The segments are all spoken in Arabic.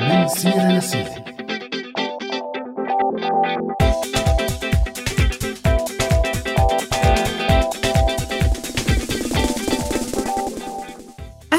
من سيرة لسيرة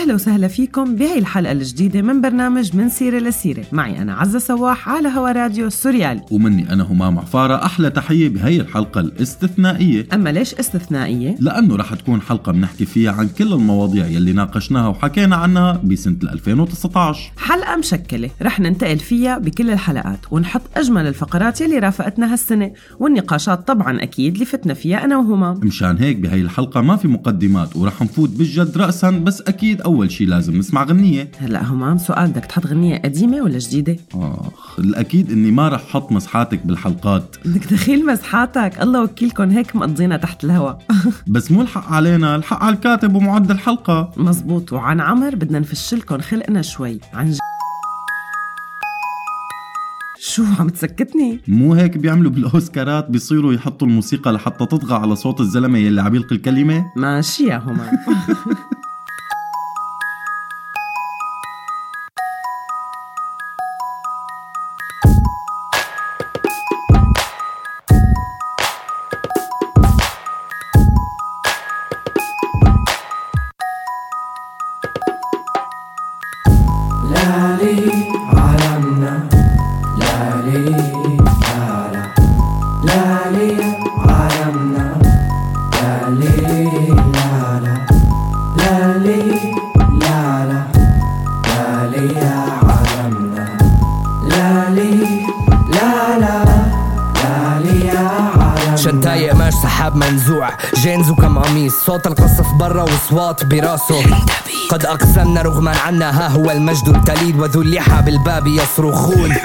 أهلا وسهلا فيكم بهي الحلقة الجديدة من برنامج من سيرة لسيرة. معي أنا عزة سواح على هوا راديو السوريالي ومني أنا همام عفارة. أحلى تحية بهي الحلقة الاستثنائية. أما ليش استثنائية؟ لأنه رح تكون حلقة بنحكي فيها عن كل المواضيع يلي ناقشناها وحكينا عنها بسنة 2019 حلقة مشكلة. رح ننتقل فيها بكل الحلقات ونحط أجمل الفقرات يلي رافقتنا هالسنة والنقاشات طبعا أكيد اللي فتنا فيها أنا وهمام مشان هيك بهي الحلقة ما في مقدمات ورح نفوت بالجد رأسا بس أكيد أول شي لازم نسمع غنية. هلا همام سؤال بدك تحط غنية قديمة ولا جديدة؟ آخ الأكيد إني ما رح حط مسحاتك بالحلقات. بدك دخيل مسحاتك. الله وكيلكم هيك مقضينا تحت الهوا. بس مو الحق علينا الحق على الكاتب ومعد الحلقة. مزبوط. وعن عمر بدنا نفشلكم خلقنا شوي. عن ج... شو عم تسكتني؟ مو هيك بيعملوا بالأوسكارات؟ بيصيروا يحطوا الموسيقى لحتى تطغى على صوت الزلمة يلي عم يلقي الكلمة؟ ماشي يا همام برا وصوات براسه. قد أقسمنا رغما عنا. ها هو المجد التليد وذو اللحى بالباب يصرخون.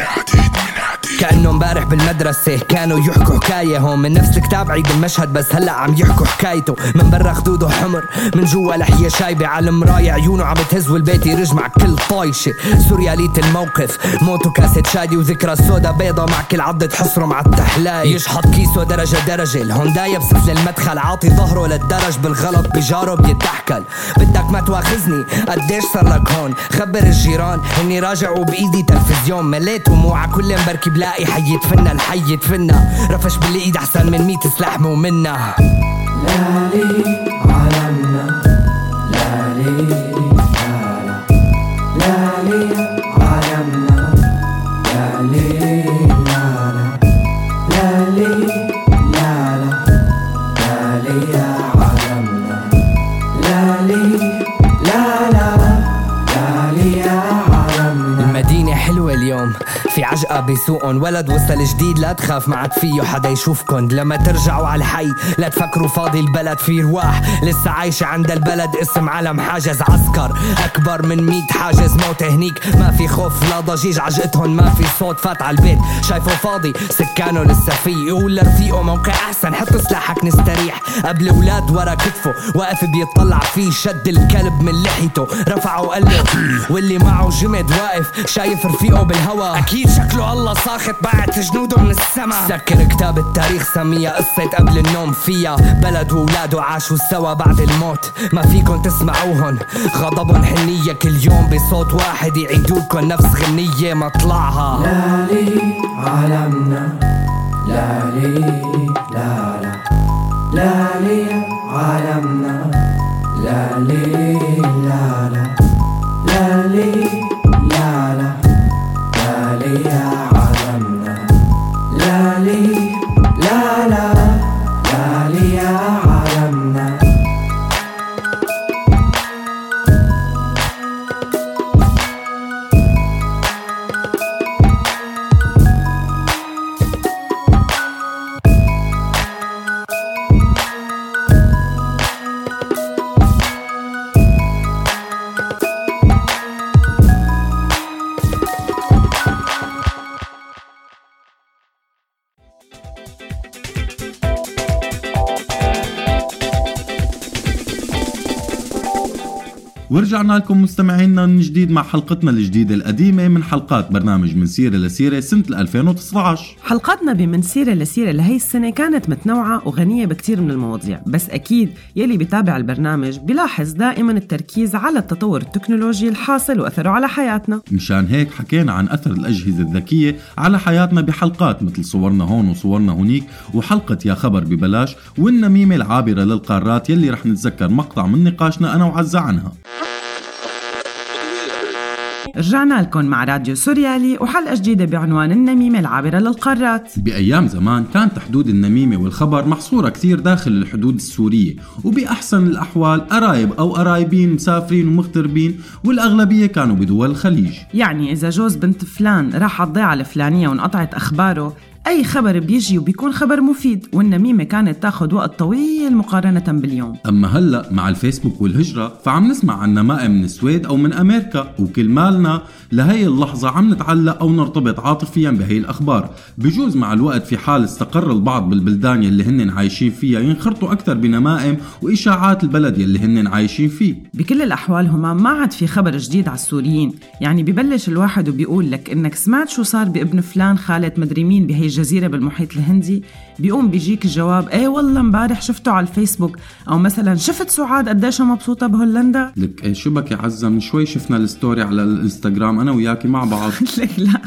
كأنه امبارح بالمدرسة. كانوا يحكوا حكاية هون من نفس الكتاب عيد المشهد بس هلا عم يحكوا حكايته. من برا خدوده حمر من جوا لحية شايبة. على المراية عيونه عم تهز والبيت يرج مع كل طايشة. سوريالية الموقف موتو كاسة شادي وذكرى سودا بيضة مع كل عضة حصره مع التحلاي يشحط كيسه درجة درجة. الهونداي بسفل المدخل عاطي ظهره للدرج. بالغلط بجاره بيتحكل بدك ما تواخذني؟ قديش صار لك هون؟ خبر الجيران. اني راجع وبايدي تلفزيون. مليت وموعى. كل مبركي بلاقي حي يدفنا الحي يدفنا رفش بالايد أحسن من ميت سلاح ومنا لالي عجقة بسوقن ولد وصل جديد لا تخاف ما عاد فيه حدا يشوفكن. لما ترجعوا على الحي لا تفكروا فاضي البلد في رواح. لسه عايشة عند البلد اسم علم حاجز عسكر. أكبر من ميت حاجز موت هنيك. ما في خوف لا ضجيج عجقتهن ما في صوت فات على البيت. شايفه فاضي سكانه لسه فيه. يقول لرفيقه موقع أحسن حط سلاحك نستريح. قبل ولاد ورا كتفه واقف بيطلع فيه. شد الكلب من لحيته رفعه وقال له واللي معه جمد واقف. شايف رفيقه بالهوا أكيد شكله الله ساخط بعت جنوده من السما. سكر كتاب التاريخ سميها قصة قبل النوم فيها. بلد وولاده عاشوا سوا بعد الموت. ما فيكن تسمعوهن. غضبهم حنية كل يوم بصوت واحد يعيدولكن نفس غنية مطلعها لالي عالمنا لالي لالا لالي عالمنا لالي ورجعنا لكم مستمعينا من جديد مع حلقتنا الجديدة القديمة من حلقات برنامج من سيرة لسيرة سنة 2019 حلقاتنا بمن سيرة لسيرة لهي السنة كانت متنوعة وغنية بكتير من المواضيع بس أكيد يلي بيتابع البرنامج بيلاحظ دائما التركيز على التطور التكنولوجي الحاصل وأثره على حياتنا. مشان هيك حكينا عن أثر الأجهزة الذكية على حياتنا بحلقات مثل صورنا هون وصورنا هونيك وحلقة يا خبر ببلاش والنميمة العابرة للقارات يلي رح نتذكر مقطع من نقاشنا أنا وعزة عنها. رجعنا لكم مع راديو سوريالي وحلقة جديدة بعنوان النميمة العابرة للقارات. بأيام زمان كانت حدود النميمة والخبر محصورة كثير داخل الحدود السورية وبأحسن الأحوال قرايب أو قرايبين مسافرين ومغتربين والأغلبية كانوا بدول الخليج. يعني إذا جوز بنت فلان راح على الضيعة الفلانية وانقطعت أخباره أي خبر بيجي وبيكون خبر مفيد والنميمة كانت تاخد وقت طويل مقارنة باليوم. أما هلأ مع الفيسبوك والهجرة فعم نسمع عن نمائم من السويد أو من أمريكا وكل مالنا لهي اللحظة عم نتعلق أو نرتبط عاطفيا بهي الأخبار. بجوز مع الوقت في حال استقر البعض بالبلدان يلي هن عايشين فيها ينخرطوا أكثر بنمائم وإشاعات البلد يلي هن عايشين فيه. بكل الأحوال هما ما عاد في خبر جديد على السوريين. يعني ببلش الواحد وبيقول لك إنك سمعت شو صار بابن فلان خالة مدري مين بهي الجزيرة بالمحيط الهندي بيقوم بيجيك الجواب إيه والله امبارح شفته على الفيسبوك. أو مثلا شفت سعاد قديش مبسوطة بهولندا؟ لك إيه شو بك يا عزة؟ من شوي شفنا الستوري على الإنستغرام أنا وياكي مع بعض. لك لا.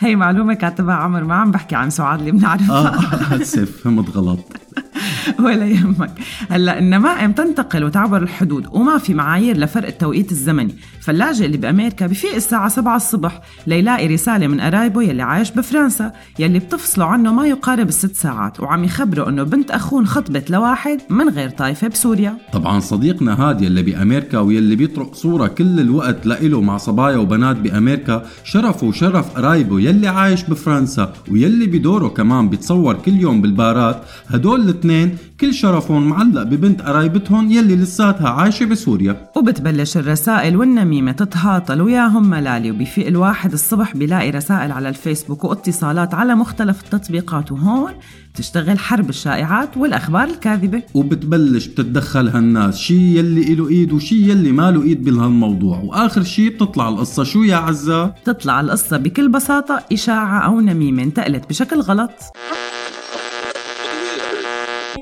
هي معلومة كاتبها عمر ما عم بحكي عن سعاد اللي بنعرفها. آه آسف فهمت غلط. ولا يهمك. هلأ النمائم تنتقل وتعبر الحدود وما في معايير لفرق التوقيت الزمني. فاللاجئ اللي بأمريكا بفيق الساعة 7 الصبح ليلاقي رسالة من قرايبه يلي عايش بفرنسا يلي بتفصلوا عنه ما يقارب الست ساعات وعم يخبروا إنه بنت اخوه انخطبت لواحد من غير طايفة بسوريا. طبعا صديقنا هاد يلي بأمريكا ويلي بيطرق صورة كل الوقت لإله مع صبايا وبنات بأمريكا شرفه وشرف قرايبه يلي عايش بفرنسا ويلي بدوره كمان بيتصور كل يوم بالبارات. هدول الاثنين كل شرفهم معلق ببنت قرايبتهم يلي لساتها عايشة بسوريا. وبتبلش الرسائل والنميمة تتهاطل وياهم ملالي وبيفيق الواحد الصبح بيلاقي رسائل على الفيسبوك واتصالات على مختلف التطبيقات وهون تشتغل حرب الشائعات والأخبار الكاذبة. وبتبلش بتتدخل هالناس شي يلي له إيد وشي يلي ما له إيد بهالموضوع. وآخر شي بتطلع القصة شو يا عزة؟ تطلع القصة بكل بساطة إشاعة أو نميمة انتقلت بشكل غلط.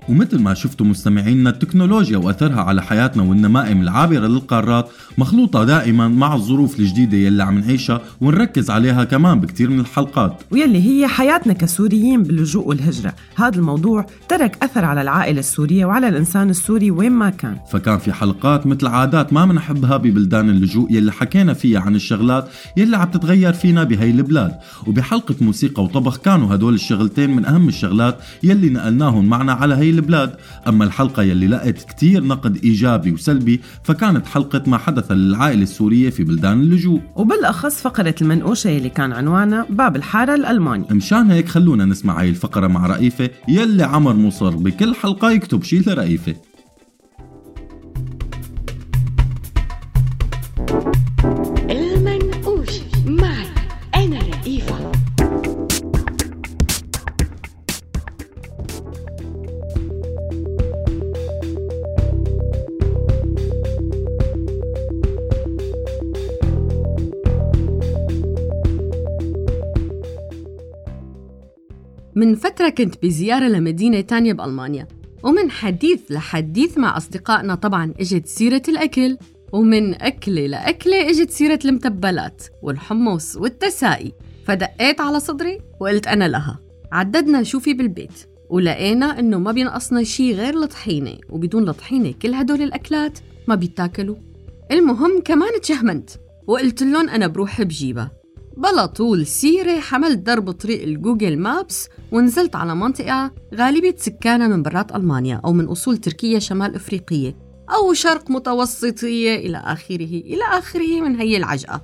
ومثل ما شفتوا مستمعينا التكنولوجيا وأثرها على حياتنا والنمائم العابرة للقارات مخلوطة دائما مع الظروف الجديدة يلي عم نعيشها ونركز عليها كمان بكثير من الحلقات. واللي هي حياتنا كسوريين باللجوء والهجرة. هذا الموضوع ترك أثر على العائلة السورية وعلى الإنسان السوري وين ما كان. فكان في حلقات مثل عادات ما بنحبها ببلدان اللجوء يلي حكينا فيها عن الشغلات يلي عم تتغير فينا بهي البلاد. وبحلقة موسيقى وطبخ كانوا هدول الشغلتين من أهم الشغلات يلي نقلناهم معنا على هي البلاد. أما الحلقة يلي لقت كتير نقد إيجابي وسلبي فكانت حلقة ما حدث للعائلة السورية في بلدان اللجوء. وبالأخص فقرة المنقوشة يلي كان عنوانها باب الحارة الألماني. مشان هيك خلونا نسمع هاي الفقرة مع رئيفة يلي عمر مصر بكل حلقة يكتب شي لرئيفة. من فترة كنت بزيارة لمدينة تانية بألمانيا ومن حديث لحديث مع أصدقائنا طبعا إجت سيرة الأكل ومن أكلة لأكلة إجت سيرة المتبلات والحمص والتسائي. فدقيت على صدري وقلت أنا لها عددنا شو في بالبيت ولقينا إنه ما بينقصنا شي غير الطحينة وبدون الطحينة كل هدول الأكلات ما بيتاكلوا. المهم كمان تشهمنت وقلت لهم أنا بروح بجيبها. بلا طول سيرة حملت درب طريق ال Google Maps ونزلت على منطقة غالبية سكانها من برا ألمانيا أو من أصول تركية شمال أفريقية أو شرق متوسطية إلى آخره إلى آخره من هي العجقة.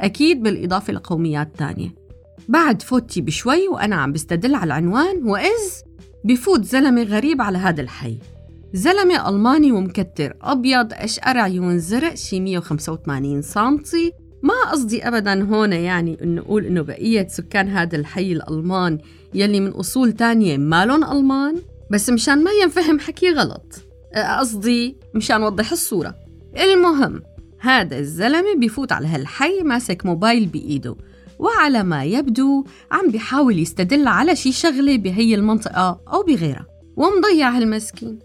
أكيد بالإضافة لقوميات تانية. بعد فوتي بشوي وأنا عم بستدل على العنوان وإذ بفوت زلمة غريب على هذا الحي. زلمة ألماني ومكتر أبيض أشقر عيون زرق شي 185 سنتي ما قصدي ابدا هون يعني إنه أقول إنه بقية سكان هذا الحي الألمان يلي من أصول تانية مالن ألمان بس مشان ما ينفهم حكي غلط. قصدي مشان وضح الصورة. المهم هذا الزلمة بيفوت على هالحي ماسك موبايل بإيده وعلى ما يبدو عم بيحاول يستدل على شي شغلة بهي المنطقة أو بغيرها ومضيع هالمسكين.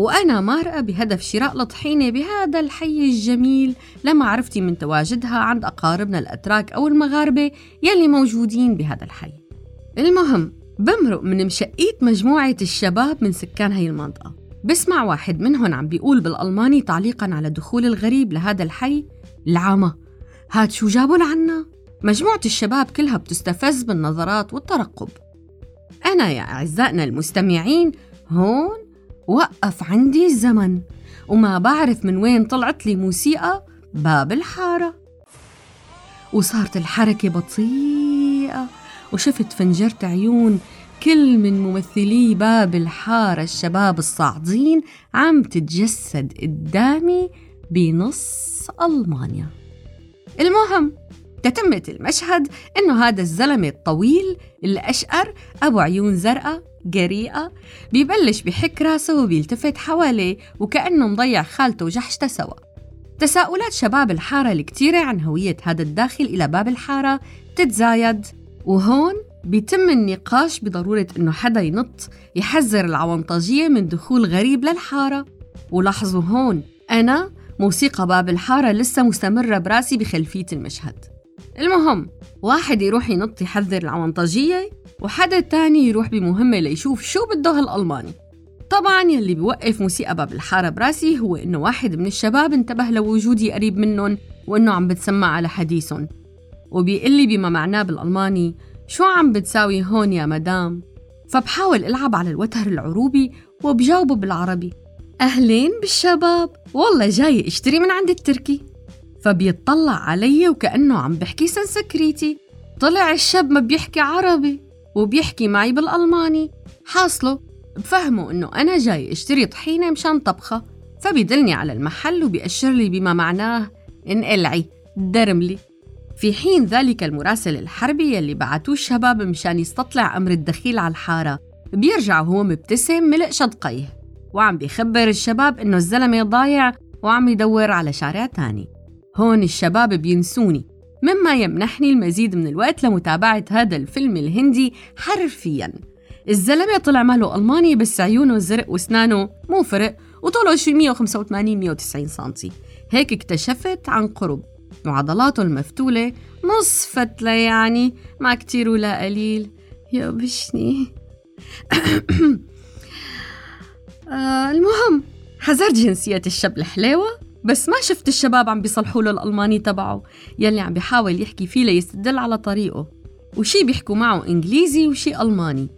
وأنا مارقة بهدف شراء الطحينة بهذا الحي الجميل. لما عرفتي من تواجدها عند أقاربنا الأتراك أو المغاربة يلي موجودين بهذا الحي. المهم بمرق من مشقيت مجموعة الشباب من سكان هي المنطقة. بسمع واحد منهم عم بيقول بالألماني تعليقا على دخول الغريب لهذا الحي. العامة هاد شو جابوا لعنا؟ مجموعة الشباب كلها بتستفز بالنظرات والترقب. أنا يا أعزائنا المستمعين هون وقف عندي الزمن. وما بعرف من وين طلعت لي موسيقى باب الحارة. وصارت الحركة بطيئة وشفت فنجرت عيون كل من ممثلي باب الحارة. الشباب الصاعدين عم تتجسد قدامي بنص ألمانيا. المهم تتمة المشهد إنه هذا الزلمة الطويل الأشقر أبو عيون زرقاء جريئة؟ بيبلش بحك راسه وبيلتفت حواليه وكأنه مضيع خالته وجحشته سوا تساؤلات شباب الحارة الكتيرة عن هوية هذا الداخل إلى باب الحارة تتزايد وهون بيتم النقاش بضرورة إنه حدا ينط يحذر العوانطجية من دخول غريب للحارة. ولاحظوا هون أنا موسيقى باب الحارة لسه مستمرة براسي بخلفية المشهد. المهم واحد يروح ينط يحذر العوانطجية وحدا تاني يروح بمهمة ليشوف شو بده هالألماني طبعا يلي بيوقف موسيقى باب الحارة براسي هو إنه واحد من الشباب انتبه لوجودي قريب منهم وإنه عم بتسمع على حديثهم. وبيقول لي بما معناه بالألماني شو عم بتساوي هون يا مدام؟ فبحاول ألعب على الوتر العروبي وبجاوبه بالعربي. أهلين بالشباب والله جاي أشتري من عند التركي. فبيطلع علي وكأنه عم بحكي سنسكريتي. طلع الشاب ما بيحكي عربي. وبيحكي معي بالألماني. حاصله بفهمه إنه أنا جاي أشتري طحينة مشان طبخة فبيدلني على المحل وبيأشر لي بما معناه انقلعي درملي في حين ذلك المراسل الحربي يلي بعتوه الشباب مشان يستطلع أمر الدخيل على الحارة بيرجع وهو مبتسم ملء شدقيه وعم بيخبر الشباب إنه الزلمة ضايع وعم يدور على شارع تاني. هون الشباب بينسوني. مما يمنحني المزيد من الوقت لمتابعة هذا الفيلم الهندي حرفياً. الزلمة طلع ماله ألماني بس عيونه زرق وأسنانه مو فرق وطوله شي 185 190 سنتي. هيك اكتشفت عن قرب. وعضلاته المفتولة نص فتلة يعني ما كتير ولا قليل. يا بشني آه المهم حذرت جنسية الشاب الحلاوة بس ما شفت الشباب عم بيصلحوا له الألماني تبعه. يلي عم بيحاول يحكي فيه ليستدل على طريقه. وشي بيحكوا معه إنجليزي وشي ألماني.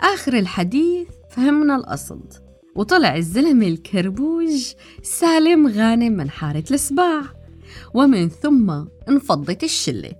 آخر الحديث فهمنا القصد وطلع الزلمة الكربوج سالم غانم من حارة السباع ومن ثم انفضت الشلة.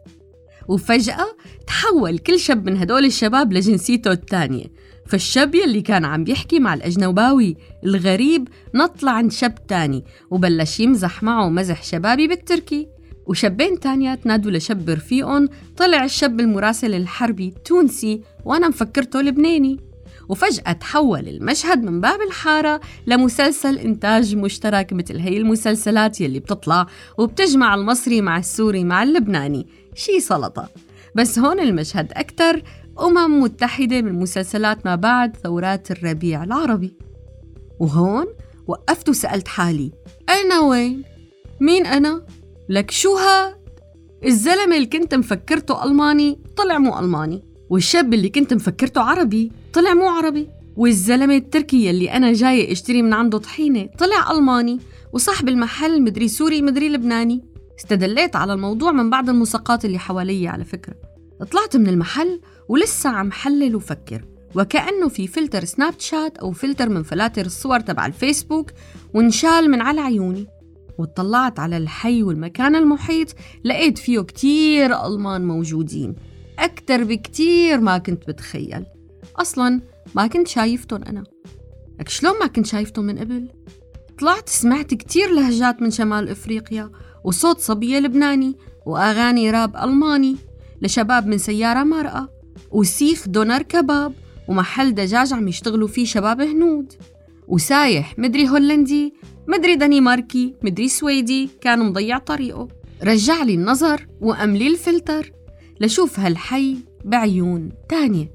وفجأة تحول كل شاب من هدول الشباب لجنسيته الثانية. فالشاب يلي كان عم يحكي مع الأجنباوي الغريب نط عند شاب تاني وبلش يمزح معه مزح شبابي بالتركي. وشابين تانيات نادوا لشاب رفيقهم طلع الشاب المراسل الحربي تونسي وأنا مفكرته لبناني. وفجأة تحول المشهد من باب الحارة لمسلسل إنتاج مشترك مثل هي المسلسلات يلي بتطلع وبتجمع المصري مع السوري مع اللبناني. شي سلطة. بس هون المشهد أكتر أمم متحدة من مسلسلات ما بعد ثورات الربيع العربي وهون وقفت وسألت حالي أنا وين؟ مين أنا؟ لك شو هاد؟ الزلمة اللي كنت مفكرته ألماني طلع مو ألماني والشاب اللي كنت مفكرته عربي طلع مو عربي والزلمة التركي يلي أنا جاي أشتري من عنده طحينة طلع ألماني وصاحب المحل مدري سوري مدري لبناني استدليت على الموضوع من بعض المصاقات اللي حوالي على فكرة طلعت من المحل ولسه عم حلل وفكر. وكأنه في filter Snapchat أو فلتر من فلاتر الصور تبع الفيسبوك وانشال من على عيوني. واطلعت على الحي والمكان المحيط لقيت فيه كتير ألمان موجودين. أكتر بكتير ما كنت بتخيل. أصلا ما كنت شايفتهم أنا. لك شلون ما كنت شايفتهم من قبل؟ طلعت سمعت كتير لهجات من شمال إفريقيا وصوت صبية لبناني وأغاني راب ألماني لشباب من سيارة مرأة. وسيخ دونر كباب ومحل دجاج عم يشتغلوا فيه شباب هنود. وسايح مدري هولندي مدري دنماركي مدري سويدي كان مضيع طريقه. رجع لي النظر وقام لي الفلتر لشوف هالحي بعيون تانية.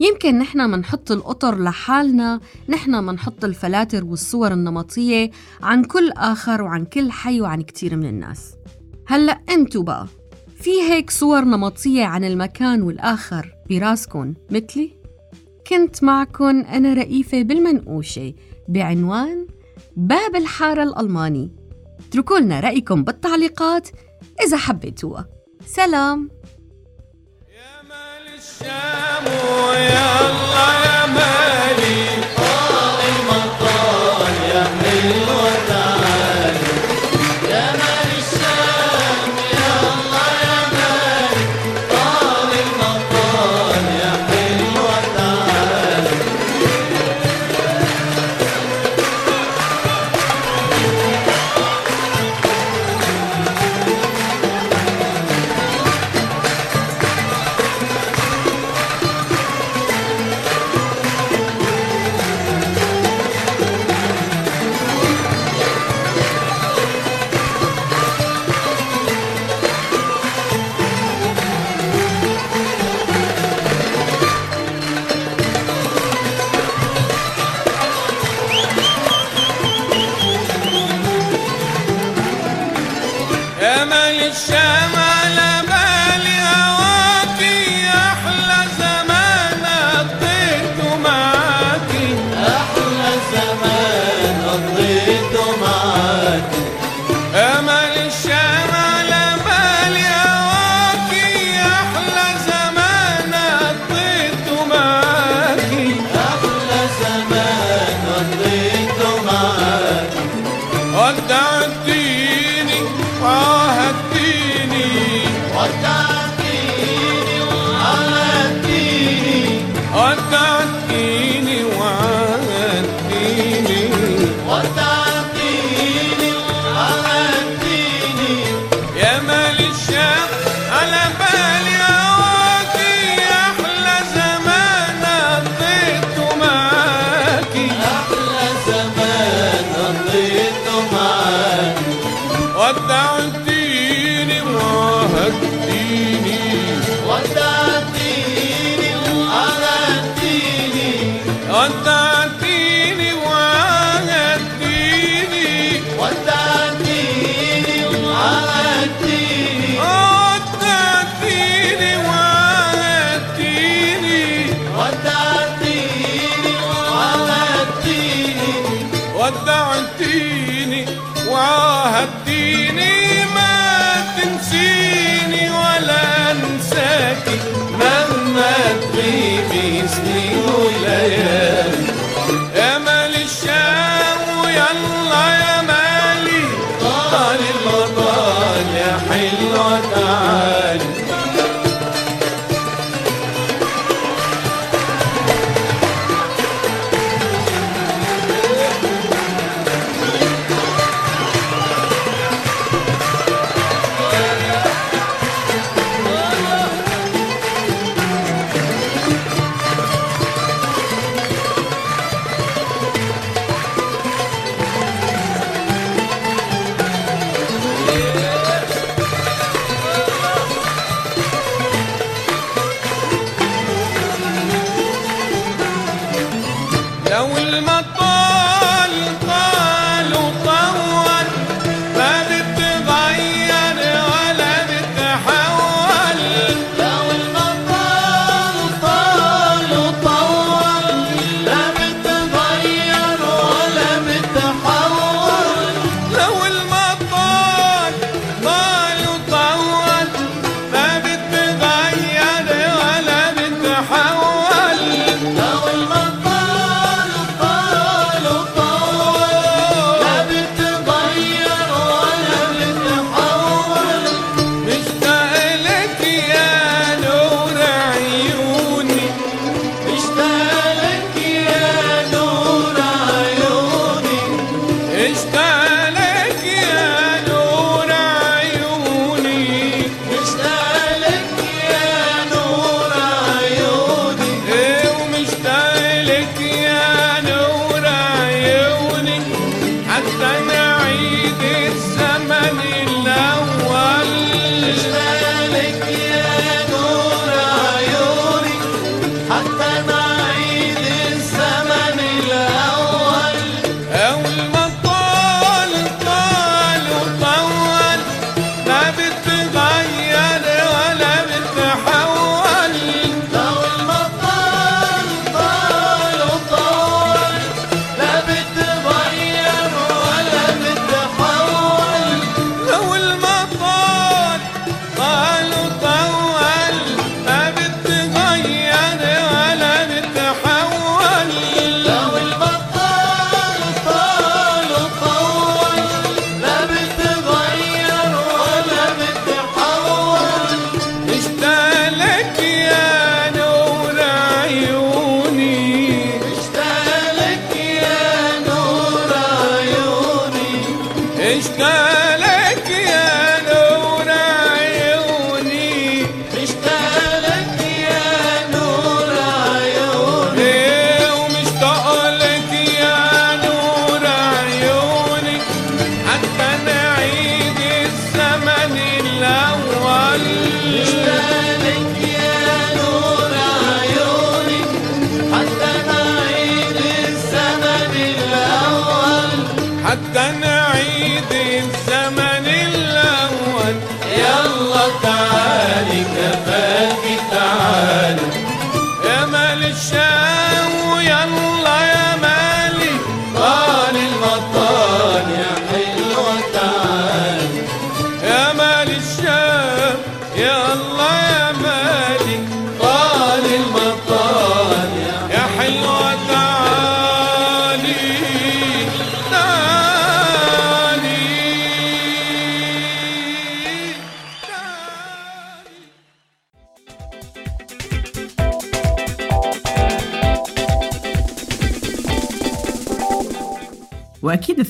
يمكن نحن منحط القطر لحالنا نحن منحط الفلاتر والصور النمطية عن كل آخر وعن كل حي وعن كتير من الناس. هلأ انتو بقى في هيك صور نمطية عن المكان والآخر براسكن مثلي؟ كنت معكن أنا رئيفة بالمنقوشة بعنوان باب الحارة الألماني. اتركوا لنا رأيكم بالتعليقات إذا حبيتوها. سلام. عيد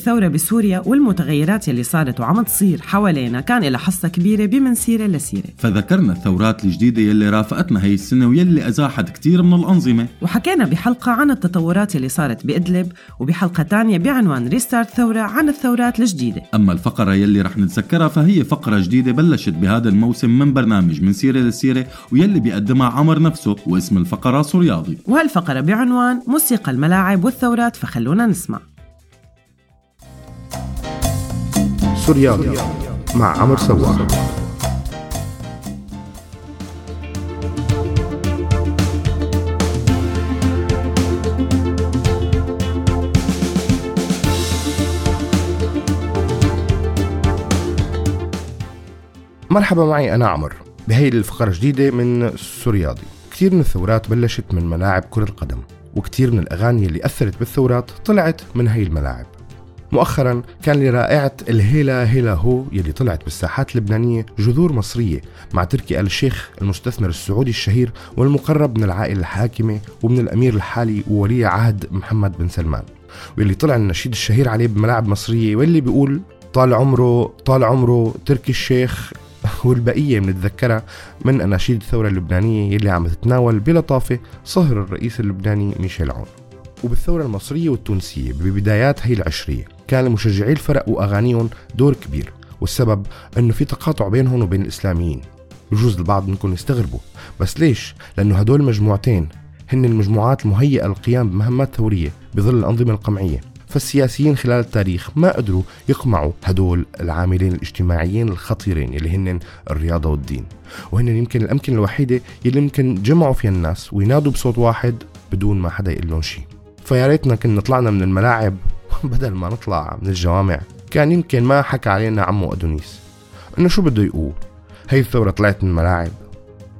الثورة بسوريا والمتغيرات يلي صارت وعم تصير حوالينا كان لها حصة كبيرة بمن سيرة لسيرة. فذكرنا الثورات الجديدة يلي رافقتنا هي السنة ويلي أزاحت كتير من الأنظمة. وحكينا بحلقة عن التطورات يلي صارت بإدلب وبحلقة تانية بعنوان ريستارت ثورة عن الثورات الجديدة. أما الفقرة يلي رح نتذكرها فهي فقرة جديدة بلشت بهذا الموسم من برنامج من سيرة لسيرة ويلي بيقدمها عمر نفسه واسم الفقرة سورياضي. وهالفقرة بعنوان موسيقى الملاعب والثورات فخلونا نسمع. سوريالي مع عمر سواح مرحبا معي أنا عمر. بهي الفقرة الجديدة من سورياضي كثير من الثورات بلشت من ملاعب كرة القدم وكثير من الأغاني اللي أثرت بالثورات طلعت من هي الملاعب. مؤخرا كان لرائعة الهيلا هيلا هو يلي طلعت بالساحات اللبنانية جذور مصرية مع تركي آل الشيخ المستثمر السعودي الشهير والمقرب من العائلة الحاكمة ومن الأمير الحالي وولي عهد محمد بن سلمان. واللي طلع النشيد الشهير عليه بملاعب مصرية واللي بيقول طال عمره طال عمره تركي الشيخ. والبقية بنتذكرها من أناشيد الثورة اللبنانية يلي عم تتناول بلطافة صهر الرئيس اللبناني ميشيل عون. وبالثورة المصرية والتونسية ببدايات هي العشرية كان لمشجعي الفرق وأغانيهم دور كبير والسبب أنه في تقاطع بينهم وبين الإسلاميين. بجوز البعض منكم يستغربوا بس ليش؟ لأنه هدول المجموعتين هن المجموعات المهيئة للقيام بمهمات ثورية بظل الأنظمة القمعية. فالسياسيين خلال التاريخ ما قدروا يقمعوا هدول العاملين الاجتماعيين الخطيرين اللي هن الرياضة والدين. وهن يمكن الأمكنة الوحيدة اللي يمكن جمعوا فيها الناس وينادوا بصوت واحد بدون ما حدا يقول لهم شيء فيا ريتنا كنا طلعنا من الملاعب بدل ما نطلع من الجوامع. كان يمكن ما حكى علينا عمو أدونيس. إنه شو بده يقول؟ هي الثورة طلعت من الملاعب.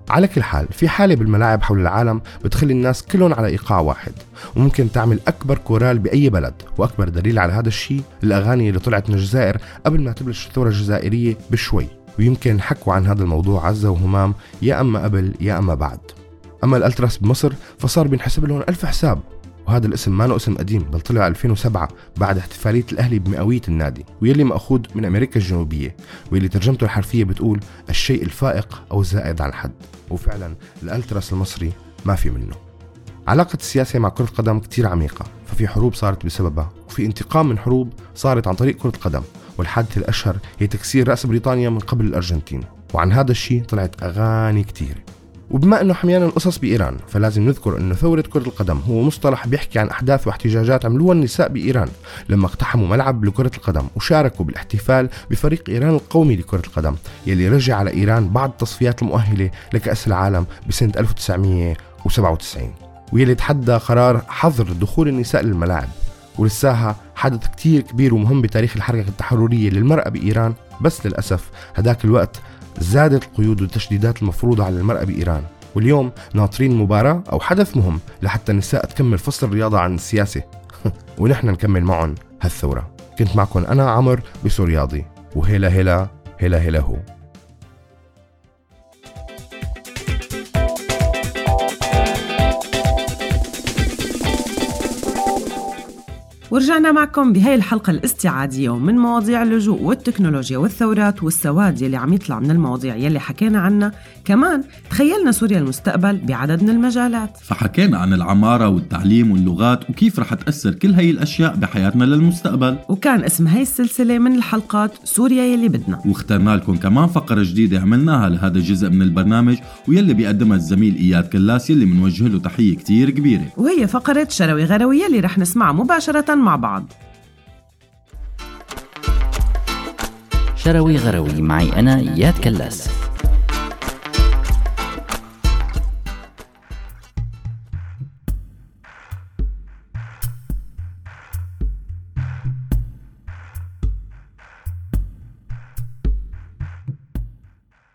على كل حال في حالة بالملاعب حول العالم بتخلي الناس كلهم على إيقاع واحد وممكن تعمل أكبر كورال بأي بلد وأكبر دليل على هذا الشيء الأغاني اللي طلعت من الجزائر قبل ما تبلش الثورة الجزائرية بشوي. ويمكن حكوا عن هذا الموضوع عزة وهمام يا أما قبل يا أما بعد. أما الألتراس بمصر فصار بينحسب لهم ألف حساب. وهذا الاسم ما اسم قديم بل طلع 2007 بعد احتفالية الأهلي بمئوية النادي ويلي مأخوذ من أمريكا الجنوبية واللي ترجمته الحرفية بتقول الشيء الفائق أو الزائد عن الحد وفعلا الألتراس المصري ما في منه. علاقة السياسة مع كرة القدم كتير عميقة ففي حروب صارت بسببها وفي انتقام من حروب صارت عن طريق كرة القدم والحادثة الأشهر هي تكسير رأس بريطانيا من قبل الأرجنتين وعن هذا الشيء طلعت أغاني كتير وبما إنه حميانا القصص بإيران فلازم نذكر إنه ثورة كرة القدم هو مصطلح بيحكي عن أحداث واحتجاجات عملوها النساء بإيران لما اقتحموا ملعب لكرة القدم وشاركوا بالاحتفال بفريق إيران القومي لكرة القدم يلي رجع على إيران بعد التصفيات المؤهلة لكأس العالم بسنة 1997 ويلي تحدى قرار حظر دخول النساء للملاعب ولساها حدث كتير كبير ومهم بتاريخ الحركة التحررية للمرأة بإيران بس للأسف هداك الوقت زادت القيود والتشديدات المفروضة على المرأة بإيران. واليوم ناطرين مباراة أو حدث مهم لحتى النساء تكمل فصل الرياضة عن السياسة. ونحن نكمل معهم هالثورة. كنت معكم أنا عمر بسورياضي. وهلا هلا هلا هلا هو. ورجعنا معكم بهاي الحلقة الاستعادية ومن مواضيع اللجوء والتكنولوجيا والثورات والسواد يلي عم يطلع من المواضيع يلي حكينا عنها. كمان تخيلنا سوريا المستقبل بعدد من المجالات. فحكينا عن العمارة والتعليم واللغات وكيف رح تأثر كل هاي الأشياء بحياتنا للمستقبل. وكان اسم هاي السلسلة من الحلقات سوريا يلي بدنا. واخترنا لكم كمان فقرة جديدة عملناها لهذا الجزء من البرنامج ويلي بيقدمها الزميل إياد كلاس يلي منوجه له تحية كتير كبيرة. وهي فقرة شروي غروي يلي رح نسمعها مباشرة مع بعض. شروي غروي معي أنا إياد كلاس.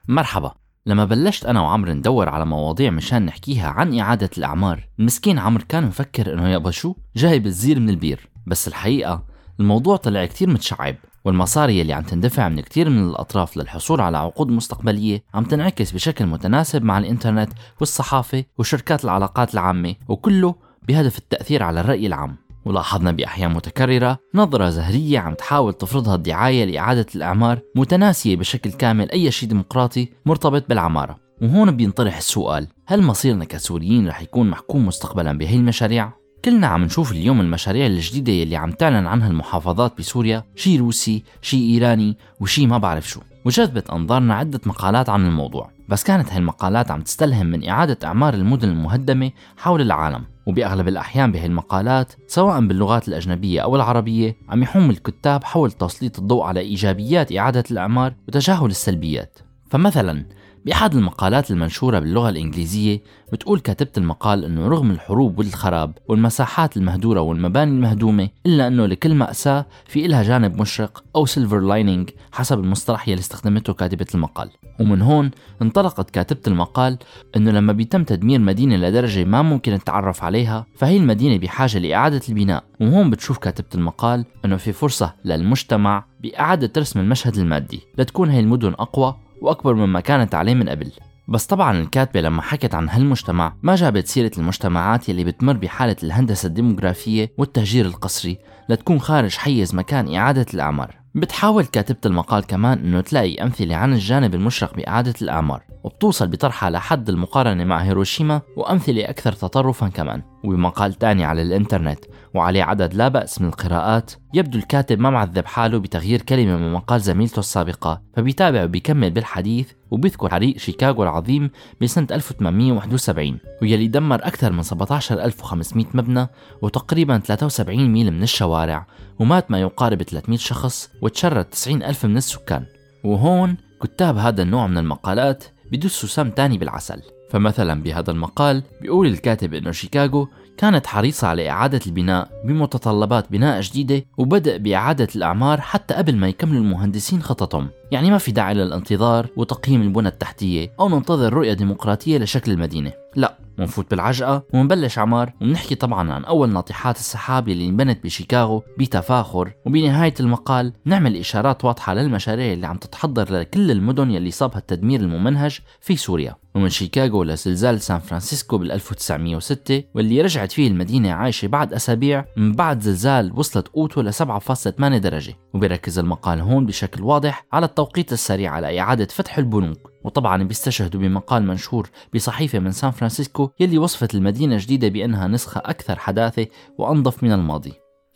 مرحبا. لما بلشت أنا وعمر ندور على مواضيع مشان نحكيها عن إعادة الأعمار المسكين عمر كان مفكر إنه يابا شو؟ جايب الزير من البير. بس الحقيقة الموضوع طلع كتير متشعب والمصاري اللي عم تندفع من كتير من الأطراف للحصول على عقود مستقبلية عم تنعكس بشكل متناسب مع الإنترنت والصحافة وشركات العلاقات العامة وكله بهدف التأثير على الرأي العام ولاحظنا بأحيان متكررة نظرة زهرية عم تحاول تفرضها الدعاية لإعادة الإعمار متناسية بشكل كامل أي شيء ديمقراطي مرتبط بالعمارة وهون بينطرح السؤال هل مصيرنا كسوريين رح يكون محكوم مستقبلا بهي المشاريع؟ كلنا عم نشوف اليوم المشاريع الجديدة يلي عم تعلن عنها المحافظات بسوريا شي روسي شي إيراني وشي ما بعرف شو. وجذبت أنظارنا عدة مقالات عن الموضوع. بس كانت هاي المقالات عم تستلهم من إعادة إعمار المدن المهدمة حول العالم. وبأغلب الأحيان بهي المقالات سواء باللغات الأجنبية أو العربية عم يحوم الكتاب حول تسليط الضوء على إيجابيات إعادة الإعمار وتجاهل السلبيات. فمثلا بأحد المقالات المنشورة باللغة الإنجليزية بتقول كاتبة المقال أنه رغم الحروب والخراب والمساحات المهدورة والمباني المهدومة إلا أنه لكل مأساة في إلها جانب مشرق أو silver lining حسب المصطلح يلي استخدمته كاتبة المقال. ومن هون انطلقت كاتبة المقال أنه لما بيتم تدمير مدينة لدرجة ما ممكن نتعرف عليها فهي المدينة بحاجة لإعادة البناء. وهون بتشوف كاتبة المقال أنه في فرصة للمجتمع بإعادة رسم المشهد المادي. لتكون هي المدن أقوى وأكبر مما كانت عليه من قبل بس طبعا الكاتبة لما حكت عن هالمجتمع ما جابت سيرة المجتمعات يلي بتمر بحالة الهندسة الديموغرافية والتهجير القسري لتكون خارج حيز مكان إعادة الأعمار. بتحاول كاتبة المقال كمان إنه تلاقي أمثلة عن الجانب المشرق بإعادة الأعمار وبتوصل بطرحها لحد المقارنة مع هيروشيما وأمثلة أكثر تطرفا كمان. وبمقال تاني على الإنترنت وعليه عدد لا بأس من القراءات يبدو الكاتب ما معذب حاله بتغيير كلمة من مقال زميلته السابقة فبيتابع وبيكمل بالحديث وبيذكر حريق شيكاغو العظيم بسنة 1871 ويلي دمر أكثر من 17500 مبنى وتقريبا 73 ميل من الشوارع ومات ما يقارب 300 شخص وتشرد 90 ألف من السكان. وهون كتاب هذا النوع من المقالات بدسوا سم تاني بالعسل. فمثلا بهذا المقال بيقول الكاتب إنه شيكاغو كانت حريصة على إعادة البناء بمتطلبات بناء جديدة وبدأ بإعادة الأعمار حتى قبل ما يكملوا المهندسين خططهم. يعني ما في داعي للانتظار وتقييم البنى التحتية أو ننتظر رؤية ديمقراطية لشكل المدينة. لا ونفوت بالعجقة ونبلش عمار. ونحكي طبعا عن أول ناطحات السحاب اللي انبنت بشيكاغو بتفاخر. وبنهاية المقال نعمل إشارات واضحة للمشاريع اللي عم تتحضر لكل المدن يلي صابها التدمير الممنهج في سوريا. ومن شيكاغو لزلزال سان فرانسيسكو بال 1906 واللي رجعت فيه المدينة عايشة بعد أسابيع من بعد زلزال وصلت قوته ل 7.8 درجة. وبيركز المقال هون بشكل واضح على التوقيت السريع على إعادة فتح البنوك. وطبعا بيستشهدوا بمقال منشور بصحيفة من سان فرانسيسكو يلي وصفت المدينة الجديدة بأنها نسخة أكثر حداثة وأنظف من الماضي.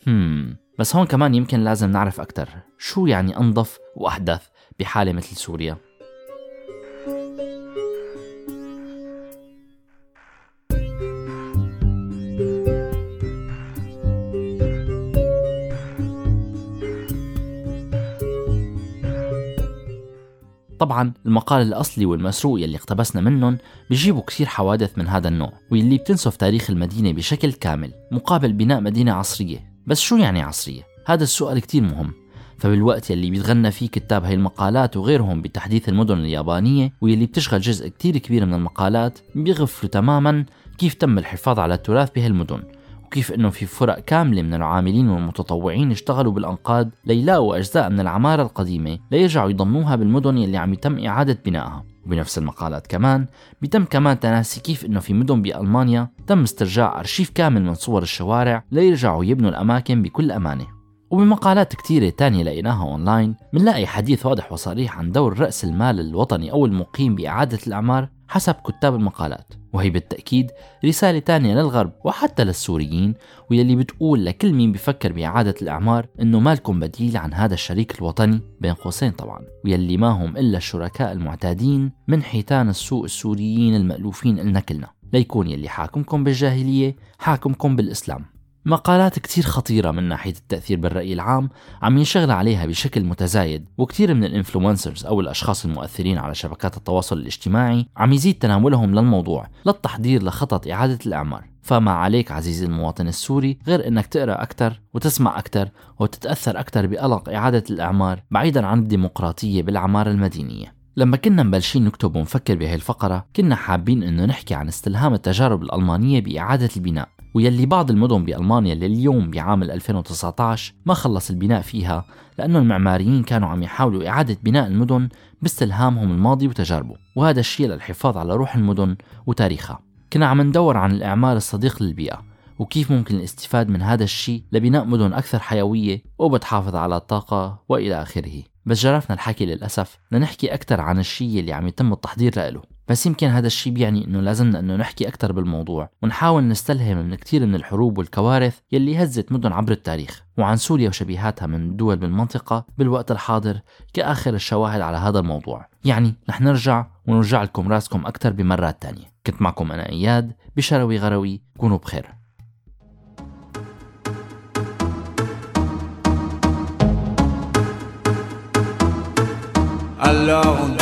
هم بس هون كمان يمكن لازم نعرف أكتر. شو يعني أنظف وأحدث بحالة مثل سوريا؟ طبعا المقال الأصلي والمسروق يلي اقتبسنا منهم بيجيبوا كثير حوادث من هذا النوع واللي بتنسف تاريخ المدينة بشكل كامل مقابل بناء مدينة عصرية. بس شو يعني عصرية؟ هذا السؤال كتير مهم. فبالوقت يلي بيتغنى فيه كتاب هاي المقالات وغيرهم بتحديث المدن اليابانية واللي بتشغل جزء كتير كبير من المقالات بيغفلوا تماما كيف تم الحفاظ على التراث بهالمدن. وكيف إنه في فرق كاملة من العاملين والمتطوعين اشتغلوا بالأنقاض ليلاقوا اجزاء من العمارة القديمة ليرجعوا يضموها بالمدن يلي عم يتم إعادة بنائها. وبنفس المقالات كمان بيتم كمان تناسي كيف إنه في مدن بألمانيا تم استرجاع أرشيف كامل من صور الشوارع ليرجعوا يبنوا الأماكن بكل أمانة. وبمقالات كتيرة تانية لقيناها أونلاين منلاقي حديث واضح وصريح عن دور رأس المال الوطني أو المقيم بإعادة الأعمار حسب كتاب المقالات وهي بالتأكيد رسالة تانية للغرب وحتى للسوريين ويلي بتقول لكل مين بفكر بإعادة الأعمار إنه مالكم بديل عن هذا الشريك الوطني بين قوسين طبعا ويلي ما هم إلا الشركاء المعتادين من حيتان السوق السوريين المألوفين إلنا كلنا ليكون يلي حاكمكم بالجاهلية حاكمكم بالإسلام. مقالات كتير خطيرة من ناحية التأثير بالرأي العام عم ينشغل عليها بشكل متزايد وكتير من الإنفلونسرز أو الأشخاص المؤثرين على شبكات التواصل الاجتماعي عم يزيد تناولهم للموضوع للتحضير لخطط إعادة الإعمار. فما عليك عزيزي المواطن السوري غير إنك تقرأ أكثر وتسمع أكثر وتتأثر أكثر بقلق إعادة الإعمار بعيدا عن الديمقراطية بالعماره المدينية. لما كنا مبلشين نكتب ونفكر بهي الفقرة كنا حابين إنه نحكي عن استلهام التجارب الألمانية بإعادة البناء. ويلي بعض المدن بألمانيا لليوم بعام 2019 ما خلص البناء فيها لأنه المعماريين كانوا عم يحاولوا إعادة بناء المدن باستلهامهم الماضي وتجاربه وهذا الشيء للحفاظ على روح المدن وتاريخها. كنا عم ندور عن الإعمار الصديق للبيئة وكيف ممكن الاستفاد من هذا الشيء لبناء مدن أكثر حيوية وبتحافظ على الطاقة وإلى آخره. بس جرفنا الحكي للأسف لنحكي أكثر عن الشيء اللي عم يتم التحضير له بس يمكن هذا الشيء بيعني إنه لازمنا إنه نحكي أكثر بالموضوع ونحاول نستلهم من كثير من الحروب والكوارث يلي هزت مدن عبر التاريخ وعن سوريا وشبيهاتها من الدول بالمنطقة بالوقت الحاضر كآخر الشواهد على هذا الموضوع. يعني رح نرجع ونرجع لكم راسكم أكثر بمرات تانية. كنت معكم أنا إياد بشروي غروي كونوا بخير. Alors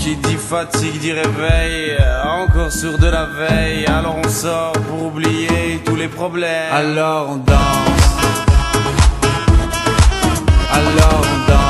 qui dit fatigue dit réveil Encore sur de la veille. Alors on sort pour oublier tous les problèmes. Alors on danse. Alors on danse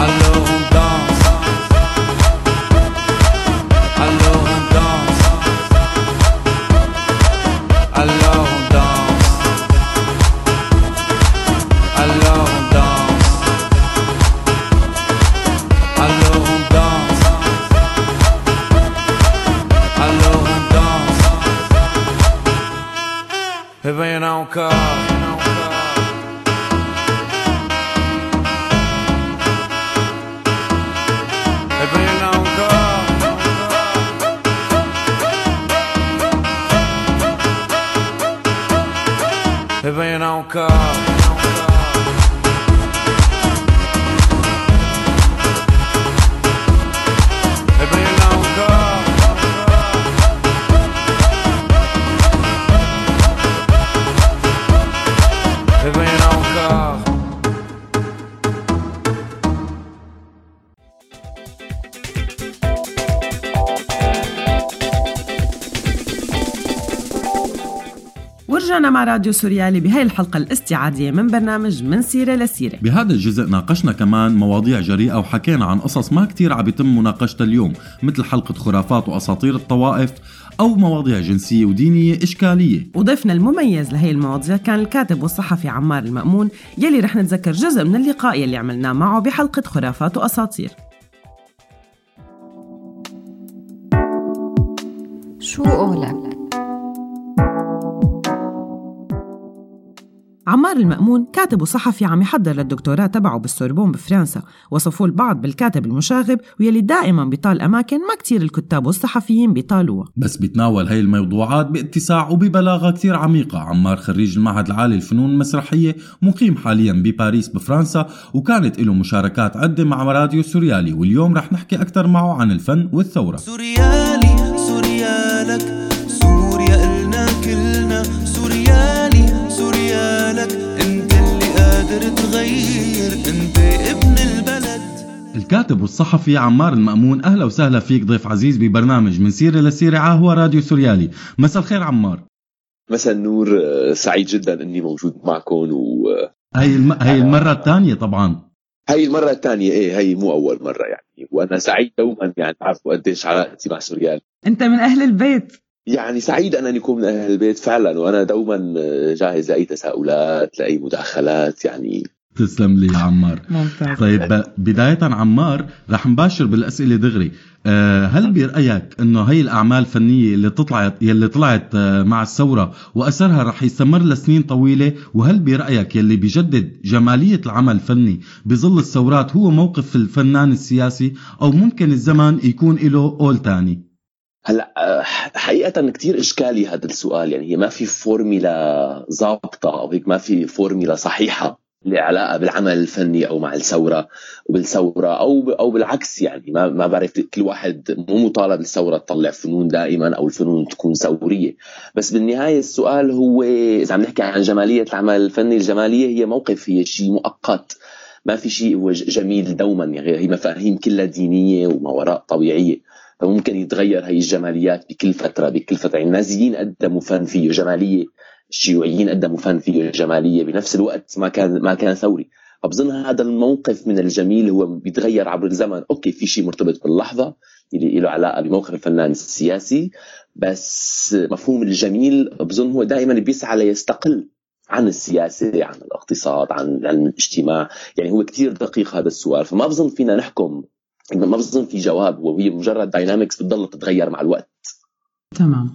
I know. مع راديو سوريالي بهاي الحلقة الاستعادية من برنامج من سيرة لسيرة. بهذا الجزء ناقشنا كمان مواضيع جريئة وحكينا عن قصص ما كتير عم يتم مناقشتها اليوم مثل حلقة خرافات وأساطير الطوائف أو مواضيع جنسية ودينية إشكالية. وضيفنا المميز لهي المواضيع كان الكاتب والصحفي عمار المأمون يلي رح نتذكر جزء من اللقاء يلي عملناه معه بحلقة خرافات وأساطير. شو قولك؟ عمار المأمون كاتب وصحفي عم يحضر للدكتوراه تبعه بالسوربون بفرنسا. وصفوه البعض بالكاتب المشاغب ويلي دائما بيطال أماكن ما كتير الكتاب والصحفيين بيطالوها. بس بيتناول هاي الموضوعات باتساع وببلاغة كتير عميقة. عمار خريج المعهد العالي للفنون المسرحية مقيم حاليا بباريس بفرنسا وكانت له مشاركات عدة مع راديو سوريالي. واليوم رح نحكي أكثر معه عن الفن والثورة. سوريالي سوريالك. الكاتب والصحفي عمار المأمون أهلا وسهلا فيك ضيف عزيز ببرنامج من سيرة لسيرة عهوى راديو سوريالي. مساء الخير عمار. مساء النور. آه، سعيد جدا إني موجود معكم و هاي الم... هاي المرة الثانية طبعا. هاي المرة الثانية إيه هي مو أول مرة يعني. وأنا سعيد دوما يعني تعرفوا قديش علاقتي مع سوريال أنت من أهل البيت. يعني سعيد أنا أن يكون من أهل البيت فعلا. وأنا دوما آه، جاهز لأي تساؤلات لأي مداخلات يعني. تسلم لي يا عمار. ممتاز. طيب ب- بداية عمار رح نباشر بالأسئلة دغري. أه هل برأيك أنه هي الأعمال الفنية اللي طلعت يلي طلعت آه، مع الثورة وأثرها رح يستمر لسنين طويلة؟ وهل برأيك يلي بيجدد جمالية العمل الفني بظل الثورات هو موقف الفنان السياسي؟ أو ممكن الزمن يكون له قول تاني؟ هلا آه، حقيقة كتير إشكالي هذا السؤال. يعني هي ما في فورميلا ظابطة أو هيك ما في فورميلا صحيحة. لعلاقة بالعمل الفني أو مع الثورة وبالثورة أو أو بالعكس يعني. ما ما بعرف كل واحد مو مطالب الثورة تطلع فنون دائما أو الفنون تكون ثورية. بس بالنهاية السؤال هو إذا عم نحكي عن جمالية العمل الفني الجمالية هي موقف هي شيء مؤقت. ما في شيء هو جميل دوما يعني. هي مفاهيم كلها دينية وما وراء طبيعية. فممكن يتغير هي الجماليات بكل فترة بكل فترة. يعني النازيين قدموا فن فيه جمالية. الشيوعيين قدموا فن فيه جمالية بنفس الوقت ما كان ما كان ثوري. فبظن هذا الموقف من الجميل هو بيتغير عبر الزمن. أوكي في شيء مرتبط باللحظة اللي له علاقة بموقف الفنان السياسي بس مفهوم الجميل بظن هو دائما بيسعى ليستقل عن السياسة عن الاقتصاد عن علم الاجتماع. يعني هو كتير دقيق هذا السؤال. فما بظن فينا نحكم ما بظن في جواب. وهي مجرد dynamics بتضل تتغير مع الوقت. تمام.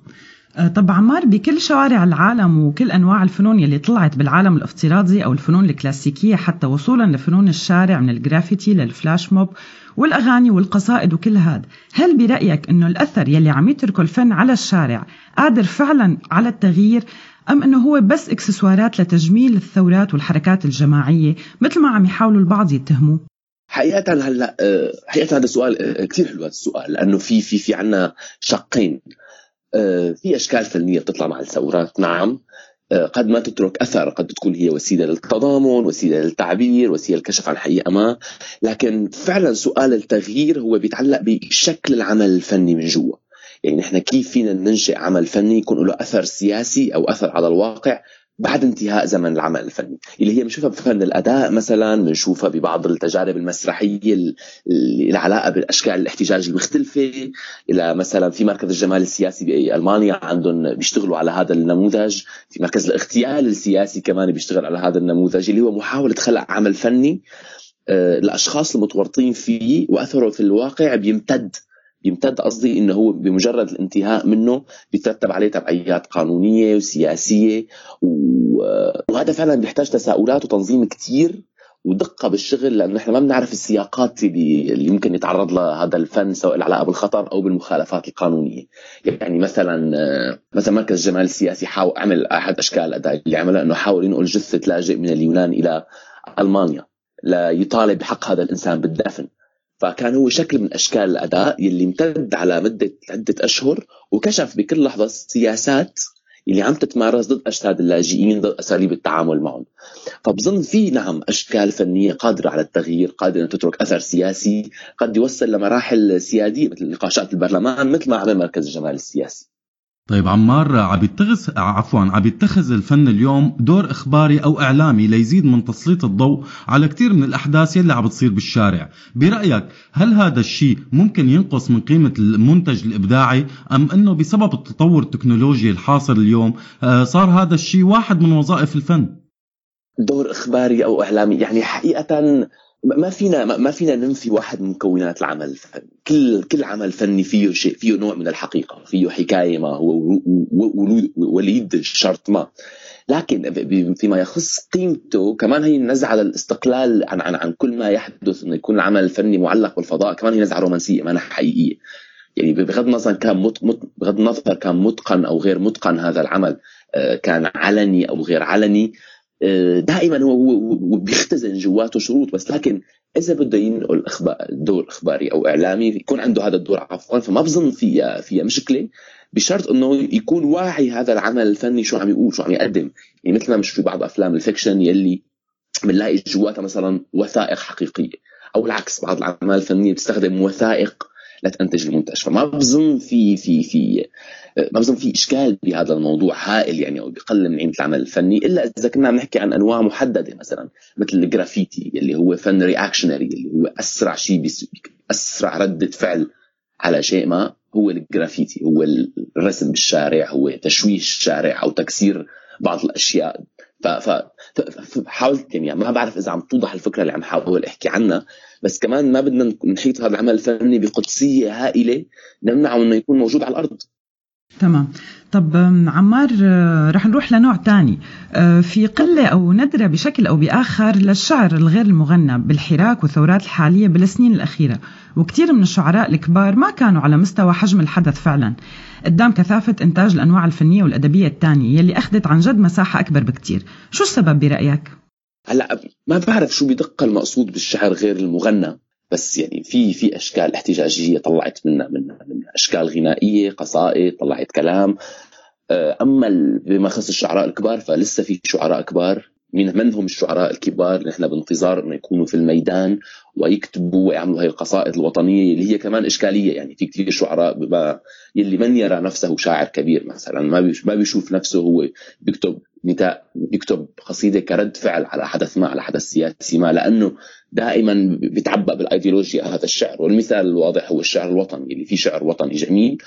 طب عمار بكل شوارع العالم وكل أنواع الفنون يلي طلعت بالعالم الافتراضي أو الفنون الكلاسيكية حتى وصولا لفنون الشارع من ال graffiti لل flash mob والأغاني والقصائد وكل هذا، هل برأيك إنه الأثر يلي عم يتركه الفن على الشارع قادر فعلا على التغيير أم إنه هو بس إكسسوارات لتجميل الثورات والحركات الجماعية مثل ما عم يحاولوا البعض يتهموه؟ حقيقة هلأ آه، حقيقة هذا السؤال آه، كثير حلو هذا السؤال لأنه في في في عنا شقين آه، في أشكال فنية بتطلع مع الثورات نعم. آه، قد ما تترك أثر قد تكون هي وسيلة للتضامن وسيلة للتعبير وسيلة للكشف عن حقيقة ما. لكن فعلا سؤال التغيير هو بيتعلق بشكل العمل الفني من جوا. يعني نحن كيف فينا ننشئ عمل فني يكون له أثر سياسي أو أثر على الواقع بعد انتهاء زمن العمل الفني اللي هي بنشوفها بفن الأداء مثلا بنشوفها ببعض التجارب المسرحية اللي لها علاقه باشكال الاحتجاج المختلفه إلى مثلا في مركز الجمال السياسي بألمانيا عندهم بيشتغلوا على هذا النموذج. في مركز الاغتيال السياسي كمان بيشتغل على هذا النموذج اللي هو محاولة خلق عمل فني آه، الأشخاص المتورطين فيه وأثره في الواقع بيمتد بيمتد قصدي إنه هو بمجرد الانتهاء منه بيترتب عليه تبعيات قانونية وسياسية وهذا فعلا بيحتاج تساؤلات وتنظيم كثير ودقة بالشغل لأنه نحن ما بنعرف السياقات اللي, يمكن يتعرض لها هذا الفن سواء العلاقة بالخطر أو بالمخالفات القانونية. يعني مثلا مثلا مركز الجمال السياسي حاول عمل أحد أشكال الأداء اللي عمله أنه حاول ينقل جثة لاجئ من اليونان إلى ألمانيا ليطالب بحق هذا الإنسان بالدفن. فكان هو شكل من أشكال الأداء يلي امتد على مدة عدة أشهر وكشف بكل لحظة سياسات اللي عم تتمارس ضد أجساد اللاجئين ضد أساليب التعامل معهم. فبظن في نعم أشكال فنية قادرة على التغيير قادرة ان تترك أثر سياسي قد يوصل لمراحل سيادية مثل نقاشات البرلمان مثل ما عمل مركز الجمال السياسي. طيب عمار عم يتخذ عفوا عم يتخذ الفن اليوم دور إخباري أو إعلامي ليزيد من تسليط الضوء على كثير من الأحداث يلي عم بتصير بالشارع، برأيك هل هذا الشيء ممكن ينقص من قيمة المنتج الإبداعي أم إنه بسبب التطور التكنولوجي الحاصل اليوم آه، صار هذا الشيء واحد من وظائف الفن؟ دور إخباري أو إعلامي يعني حقيقة ما فينا ما فينا ننفي واحد من مكونات العمل. الفني كل كل عمل فني فيه شيء فيه نوع من الحقيقة فيه حكاية ما هو وليد شرط ما. لكن فيما يخص قيمته كمان هي نزعة للاستقلال عن عن عن كل ما يحدث إنه يكون العمل الفني معلق بالفضاء كمان هي نزعة رومانسية ما حقيقية. يعني بغض النظر كان مت مت بغض النظر كان متقن أو غير متقن هذا العمل آه، كان علني أو غير علني دائما هو بيختزن جواته شروط بس لكن إذا بده ينقل أخبار دور اخباري أو إعلامي يكون عنده هذا الدور عفوا فما بظن فيها فيها مشكلة بشرط إنه يكون واعي هذا العمل الفني شو عم يقول شو عم يقدم. يعني مثل ما مش في بعض أفلام الفيكشن يلي بنلاقي جواتها مثلا وثائق حقيقية أو العكس بعض الأعمال الفنية بتستخدم وثائق لتنتج المنتج. فما بظن في في في ما بظن في إشكال بهذا الموضوع هائل يعني أو بقلل من قيمة العمل الفني إلا إذا كنا عم نحكي عن أنواع محددة مثلا مثل الجرافيتي اللي هو فن reactionary اللي هو أسرع شيء أسرع ردة فعل على شيء ما هو الجرافيتي هو الرسم بالشارع هو تشويش الشارع أو تكسير بعض الأشياء. ف حاولت يعني ما بعرف إذا عم توضح الفكرة اللي عم حاول أحكي عنها بس كمان ما بدنا نحيط هذا العمل الفني بقدسية هائلة نمنعه إنه يكون موجود على الأرض. تمام. طب عمار آه، رح نروح لنوع تاني. آه، في قلة أو ندرة بشكل أو بآخر للشعر الغير المغنى بالحراك والثورات الحالية بالسنين الأخيرة وكثير من الشعراء الكبار ما كانوا على مستوى حجم الحدث فعلا. قدام كثافة إنتاج الأنواع الفنية والأدبية الثانية يلي أخذت عن جد مساحة أكبر بكتير. شو السبب برأيك؟ هلأ ما بعرف شو بدقة المقصود بالشعر غير المغنى بس يعني في في أشكال احتجاجية طلعت منها منها من أشكال غنائية قصائد طلعت كلام. آه، أما بما يخص الشعراء الكبار فلسه في شعراء كبار. من من هم الشعراء الكبار اللي نحن بانتظار إنه يكونوا في الميدان ويكتبوا ويعملوا هاي القصائد الوطنية اللي هي كمان إشكالية. يعني في كثير شعراء يلي من يرى نفسه شاعر كبير مثلا. ما ما بيشوف نفسه هو بيكتب نداء بيكتب قصيدة كرد فعل على حدث ما على حدث سياسي ما لأنه دائما بيتعبأ بالأيديولوجيا هذا الشعر. والمثال الواضح هو الشعر الوطني اللي فيه شعر وطني جميل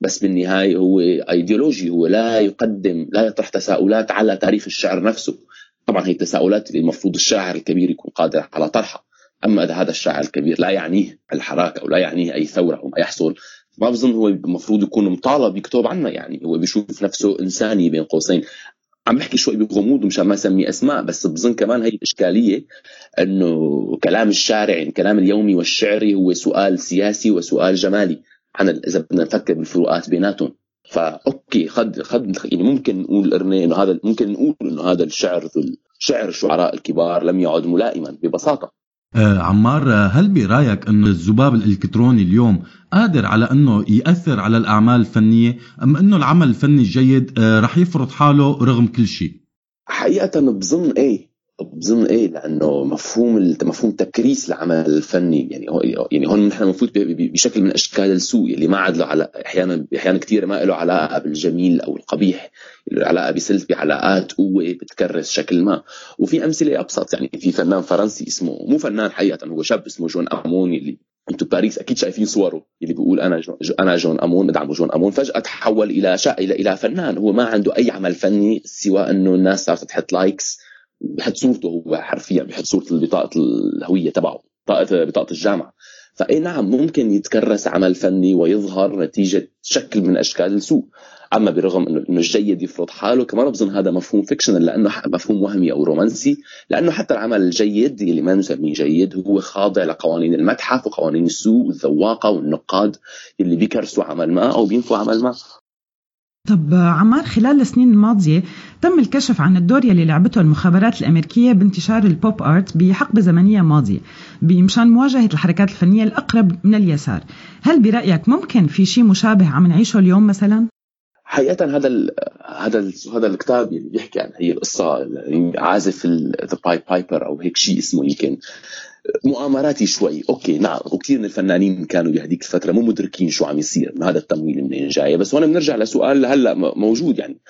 بس بالنهاية هو ايديولوجي هو لا يقدم لا يطرح تساؤلات على تاريخ الشعر نفسه. طبعا هي التساؤلات اللي المفروض الشاعر الكبير يكون قادر على طرحها. أما إذا هذا الشاعر الكبير لا يعنيه الحراك أو لا يعنيه أي ثورة أو ما يحصل ما بظن هو المفروض يكون مطالب يكتب عنها يعني. هو بيشوف نفسه إنساني بين قوسين. عم بحكي شوي بغموض مشان ما أسمي أسماء بس بظن كمان هي الاشكاليه إنه كلام الشارع يعني الكلام اليومي والشعري هو سؤال سياسي وسؤال جمالي. عن إذا بدنا نفكر بالفروقات بيناتهم. فأوكي خد خد يعني ممكن نقول ارني إنه هذا ممكن نقول إنه هذا الشعر شعر الشعراء الكبار لم يعد ملائما ببساطة آه عمار هل برأيك أن الذباب الإلكتروني اليوم قادر على أنه يأثر على الأعمال الفنية أم أنه العمل الفني الجيد آه رح يفرض حاله رغم كل شيء؟ حقيقة بظن إيه بظن إيه؟ لأنه مفهوم مفهوم تكريس العمل الفني. يعني هو يعني هون نحن بنفوت بشكل من أشكال السوء اللي ما عاد له على أحيانا أحيانا كثير ما له علاقة بالجميل أو القبيح. له علاقة بسلف بعلاقات قوة بتكرس شكل ما. وفي أمثلة أبسط. يعني في فنان فرنسي اسمه مو فنان حقيقة هو شاب اسمه جون أمون اللي أنتم باريس أكيد شايفين صوره اللي بيقول أنا جون أنا جون أمون بدعم جون أمون. فجأة تحول إلى شا إلى إلى فنان. هو ما عنده أي عمل فني سوى إنه الناس صارت تحط likes بحط صورته هو حرفيا بحط صورة بطاقة الهوية تبعه بطاقه بطاقة الجامعة. فأي نعم ممكن يتكرس عمل فني ويظهر نتيجة شكل من أشكال السوء أما برغم انه الجيد يفرض حاله كمان بظن هذا مفهوم fictional لأنه مفهوم وهمي أو رومانسي. لأنه حتى العمل الجيد اللي ما نسميه جيد هو خاضع لقوانين المتحف وقوانين السوق والذواقة والنقاد اللي بيكرسوا عمل ما أو بينفوا عمل ما. طب عمار خلال السنين الماضية تم الكشف عن الدور يلي لعبته المخابرات الأمريكية بانتشار ال pop art بحقبة زمنية ماضية بمشان مواجهة الحركات الفنية الأقرب من اليسار هل برأيك ممكن في شيء مشابه عم نعيشه اليوم مثلا؟ حقيقة هذا ال هذا ال هذا الكتاب اللي بيحكي عن هي القصة عازف the pied piper أو هيك شيء اسمه يمكن مؤامراتي شوي. okay نعم. وكثير من الفنانين كانوا بهذيك الفترة مو مدركين شو عم يصير هذا التمويل منين جاي بس هون بنرجع لسؤال هلا موجود يعني.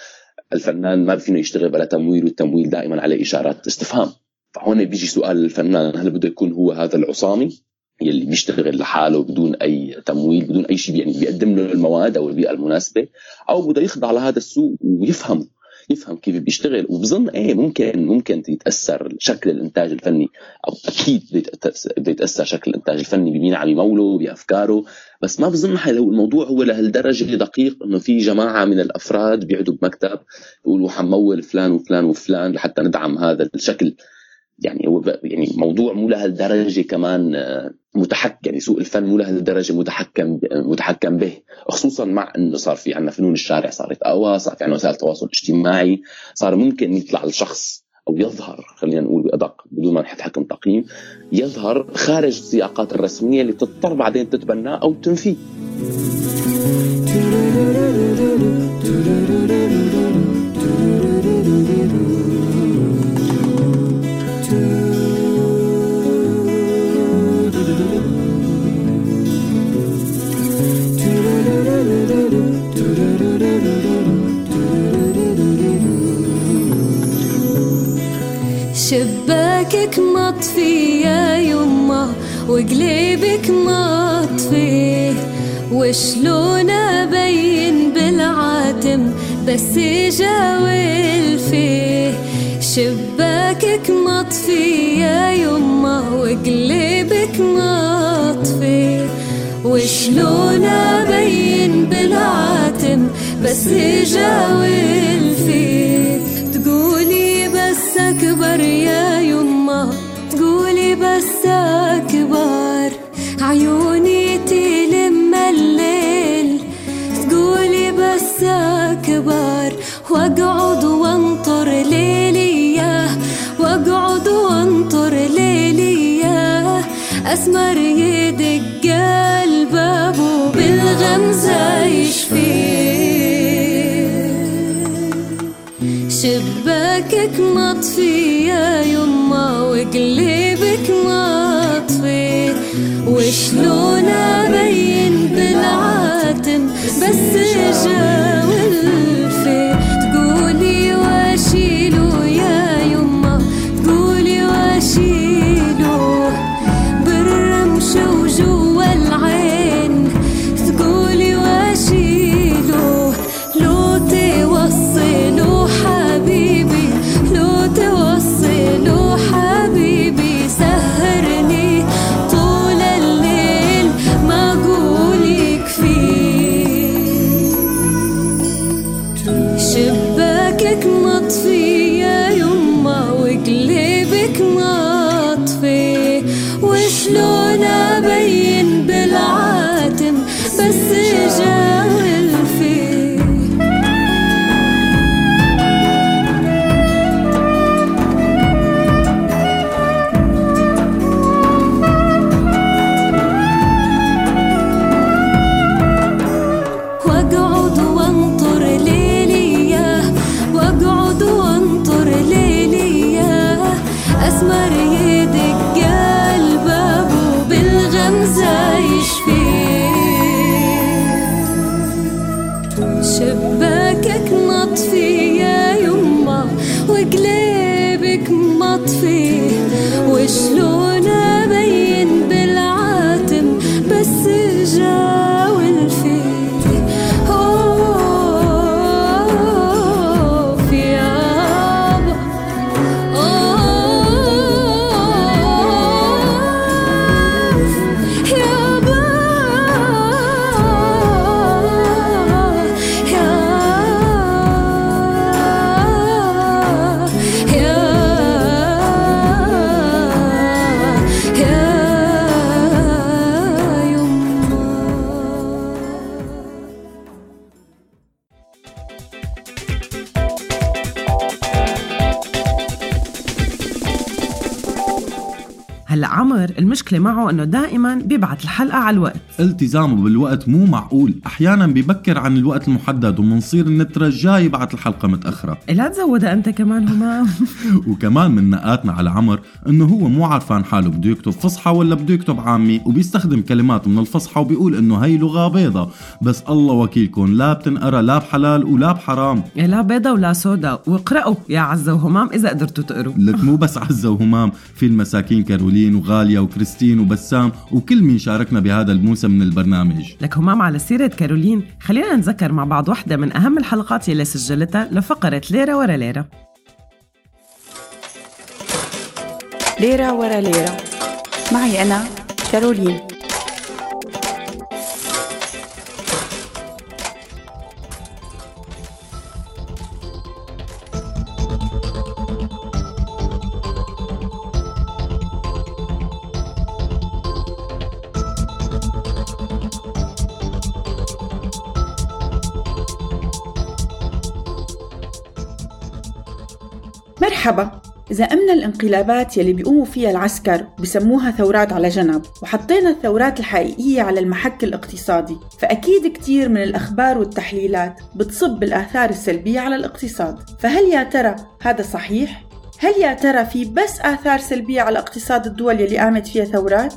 الفنان ما فينا يشتغل بلا تمويل والتمويل دائما عليه إشارات استفهام. فهون بيجي سؤال الفنان هل بده يكون هو هذا العصامي يلي بيشتغل لحاله بدون أي تمويل بدون أي شيء يعني بيقدم له المواد أو البيئة المناسبة أو بده يخضع لهذا السوق ويفهم يفهم كيف بيشتغل. وبظن إيه ممكن ممكن يتأثر شكل الإنتاج الفني أو أكيد بده يتأثر شكل الإنتاج الفني بمين عم يموله بأفكاره. بس ما بظن لو الموضوع هو لهالدرجة دقيق إنه في جماعة من الأفراد بيقعدوا بمكتب بيقولوا حنمول فلان وفلان وفلان لحتى ندعم هذا الشكل. يعني هو يعني موضوع مو لهالدرجه كمان آه، متحكم يعني سوق الفن مو لهالدرجه متحكم ب- متحكم به خصوصا مع إنه صار في عندنا فنون الشارع صارت أقوى صار في عندنا وسائل تواصل اجتماعي صار ممكن يطلع الشخص أو يظهر خلينا نقول بأدق بدون ما نحط حكم تقييم يظهر خارج السياقات الرسمية اللي تضطر بعدين تتبناه أو تنفيه. مطفي يا يما وقليبك مطفي وشلون أبين بالعاتم بس جاول فيه شباكك مطفي يا يما وقليبك مطفي وشلون أبين بالعاتم بس جاول فيه تقولي بس أكبر يا تقولي بس أكبر. عيوني تلم الليل. تقولي بس أكبر. وأقعد وأنطر ليلي وأقعد وأنطر ليلي أسمر يدق الباب وبالغمزه يشفيه شباكك مطفي يا يما مطفي وشلون ابين إنه دائما بيبعت الحلقة على الوقت. التزامه بالوقت مو معقول. أحيانا ببكر عن الوقت المحدد ومنصير النترجاه يبعت الحلقة متأخرة. لا تزودها أنت كمان همام وكمان من نقاتنا على عمر إنه هو مو عارفان حاله بده يكتب فصحى ولا بده يكتب عامي وبيستخدم كلمات من الفصحى وبيقول إنه هي لغة بيضة بس الله وكيلكم لا بتنقرا لا بحلال ولا بحرام. إيه لا بيضة ولا سودا واقرأوا يا عزة وهمام إذا قدرتوا تقروا. لك مو بس عزة وهمام في المساكين كارولين وغاليا وكريستين وبسام وكل مين شاركنا بهذا الموسم من البرنامج. لك همام على سيرة كارولين. خلينا نتذكر مع بعض واحدة من أهم الحلقات يلي سجلتها لفقرة ليرة ورا ليرة. ليرة ورا ليرة. معي أنا كارولين. مرحبا إذا أمنا الانقلابات يلي بيقوموا فيها العسكر بسموها ثورات على جنب وحطينا الثورات الحقيقية على المحك الاقتصادي فأكيد كتير من الأخبار والتحليلات بتصب بالآثار السلبية على الاقتصاد فهل يا ترى هذا صحيح؟ هل يا ترى في بس آثار سلبية على اقتصاد الدول يلي قامت فيها ثورات؟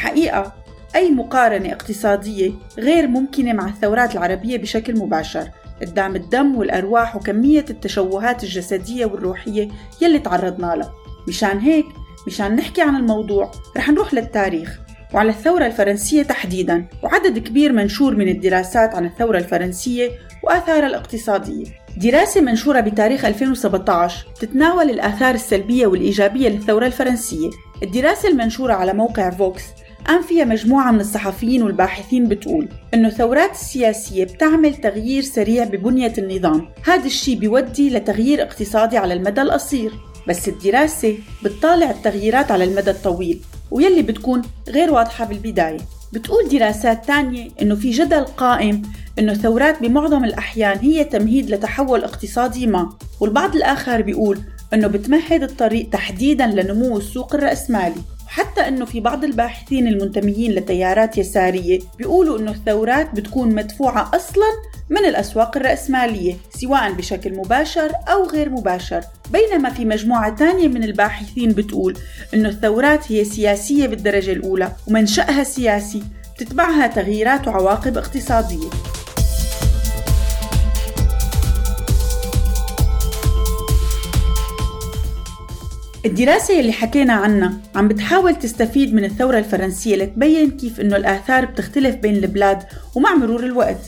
الحقيقة. أي مقارنة اقتصادية غير ممكنة مع الثورات العربية بشكل مباشر. قدام الدم والأرواح وكمية التشوهات الجسدية والروحية يلي تعرضنا لها. مشان هيك مشان نحكي عن الموضوع رح نروح للتاريخ وعلى الثورة الفرنسية تحديدا وعدد كبير منشور من الدراسات عن الثورة الفرنسية وآثارها الاقتصادية. دراسة منشورة بتاريخ 2017 تتناول الآثار السلبية والإيجابية للثورة الفرنسية. الدراسة المنشورة على موقع فوكس قام فيها مجموعة من الصحفيين والباحثين بتقول إنه الثورات السياسية بتعمل تغيير سريع ببنية النظام. هذا الشيء بيودي لتغيير اقتصادي على المدى القصير. بس الدراسة بتطالع التغييرات على المدى الطويل ويلي بتكون غير واضحة بالبداية. بتقول دراسات تانية إنه في جدل قائم إنه الثورات بمعظم الأحيان هي تمهيد لتحول اقتصادي ما. والبعض الآخر بيقول إنه بتمهد الطريق تحديدا لنمو السوق الرأسمالي. وحتى إنه في بعض الباحثين المنتميين لتيارات يسارية بيقولوا إنه الثورات بتكون مدفوعة أصلا من الأسواق الرأسمالية سواء بشكل مباشر أو غير مباشر. بينما في مجموعة ثانية من الباحثين بتقول إنه الثورات هي سياسية بالدرجة الأولى ومنشأها سياسي بتتبعها تغييرات وعواقب اقتصادية. الدراسة اللي حكينا عنها عم بتحاول تستفيد من الثورة الفرنسية لتبين كيف إنه الآثار بتختلف بين البلاد ومع مرور الوقت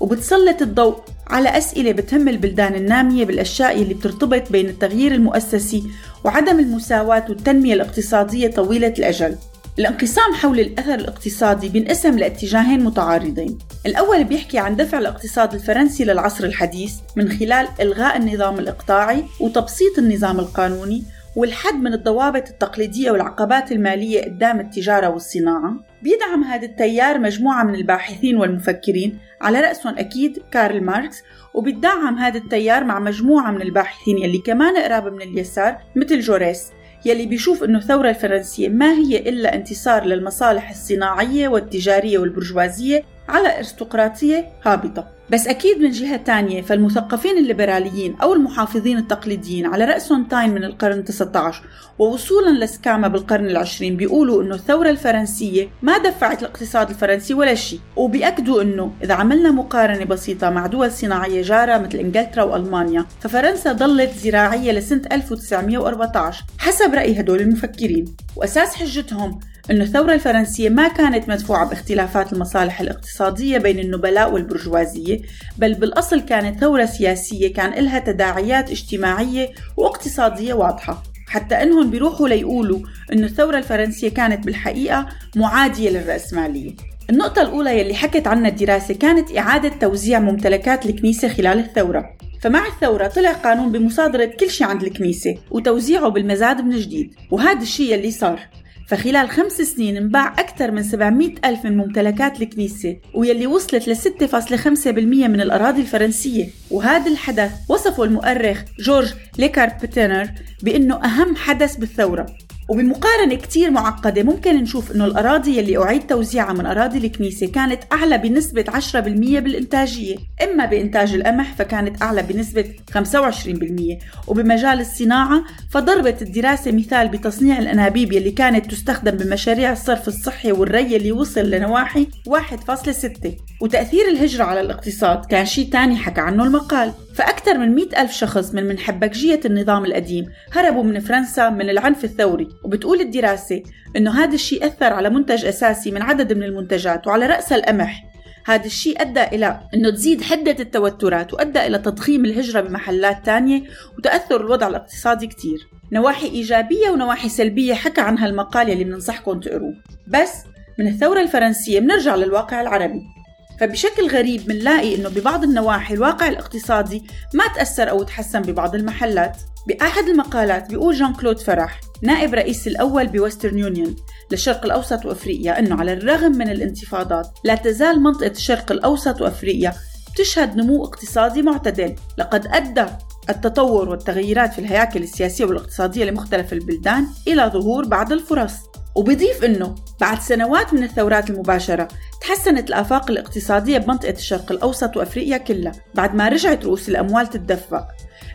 وبتسلط الضوء على أسئلة بتهم البلدان النامية بالأشياء اللي بترتبط بين التغيير المؤسسي وعدم المساواة والتنمية الاقتصادية طويلة الأجل. الانقسام حول الأثر الاقتصادي بينقسم لاتجاهين متعارضين. الأول بيحكي عن دفع الاقتصاد الفرنسي للعصر الحديث من خلال إلغاء النظام الإقطاعي وتبسيط النظام القانوني والحد من الضوابط التقليدية والعقبات المالية قدام التجارة والصناعة بيدعم هذا التيار مجموعة من الباحثين والمفكرين على رأسهم أكيد كارل ماركس وبيدعم هذا التيار مع مجموعة من الباحثين يلي كمان قراب من اليسار مثل جوريس يلي بيشوف إنه الثورة الفرنسية ما هي إلا انتصار للمصالح الصناعية والتجارية والبرجوازية على أرستقراطية هابطة. بس أكيد من جهة تانية فالمثقفين الليبراليين أو المحافظين التقليديين على رأسهم تاين من القرن 19 ووصولا لسكاما بالقرن العشرين بيقولوا أنه الثورة الفرنسية ما دفعت الاقتصاد الفرنسي ولا شيء وبيأكدوا أنه إذا عملنا مقارنة بسيطة مع دول صناعية جارة مثل إنجلترا وألمانيا ففرنسا ظلت زراعية لسنة 1914 حسب رأي هدول المفكرين وأساس حجتهم أن الثورة الفرنسية ما كانت مدفوعة باختلافات المصالح الاقتصادية بين النبلاء والبرجوازية بل بالأصل كانت ثورة سياسية كان لها تداعيات اجتماعية واقتصادية واضحة. حتى إنهم بيروحوا ليقولوا إنه الثورة الفرنسية كانت بالحقيقة معادية للرأسمالية. النقطة الأولى يلي حكت عنها الدراسة كانت إعادة توزيع ممتلكات الكنيسة خلال الثورة. فمع الثورة طلع قانون بمصادرة كل شيء عند الكنيسة وتوزيعه بالمزاد من جديد. وهذا الشيء يلي صار. فخلال خمس سنين انباع أكثر من 700 ألف من ممتلكات الكنيسة ويلي وصلت ل 6.5% من الأراضي الفرنسية. وهذا الحدث وصفه المؤرخ جورج ليكاربتنر بأنه أهم حدث بالثورة. وبمقارنة كتير معقدة ممكن نشوف إنه الأراضي يلي أعيد توزيعها من أراضي الكنيسة كانت أعلى بنسبة 10% بالإنتاجية، إما بإنتاج القمح فكانت أعلى بنسبة 25%، وبمجال الصناعة فضربت الدراسة مثال بتصنيع الأنابيب يلي كانت تستخدم بمشاريع الصرف الصحي والري يلي وصل لنواحي 1.6 وتأثير الهجرة على الاقتصاد كان شيء تاني حكى عنه المقال. فأكثر من مئة ألف شخص من من حبكجية النظام القديم هربوا من فرنسا من العنف الثوري. وبتقول الدراسة أنه هذا الشيء أثر على منتج أساسي من عدد من المنتجات وعلى رأس القمح. هذا الشيء أدى إلى أنه تزيد حدة التوترات وأدى إلى تضخيم الهجرة بمحلات تانية وتأثر الوضع الاقتصادي كتير. نواحي إيجابية ونواحي سلبية حكى عنها المقال يلي بننصحكم تقروه. بس من الثورة الفرنسية بنرجع للواقع العربي. فبشكل غريب بنلاقي إنه ببعض النواحي الواقع الاقتصادي ما تأثر أو تحسن ببعض المحلات. بأحد المقالات بيقول جان كلود فرح نائب رئيس الأول بويسترن يونيون للشرق الأوسط وأفريقيا أنه على الرغم من الانتفاضات لا تزال منطقة الشرق الأوسط وأفريقيا تشهد نمو اقتصادي معتدل. لقد أدى التطور والتغيرات في الهياكل السياسية والاقتصادية لمختلف البلدان إلى ظهور بعض الفرص. وبضيف إنه بعد سنوات من الثورات المباشرة تحسنت الآفاق الاقتصادية بمنطقة الشرق الأوسط وأفريقيا كلها بعد ما رجعت رؤوس الأموال تتدفق.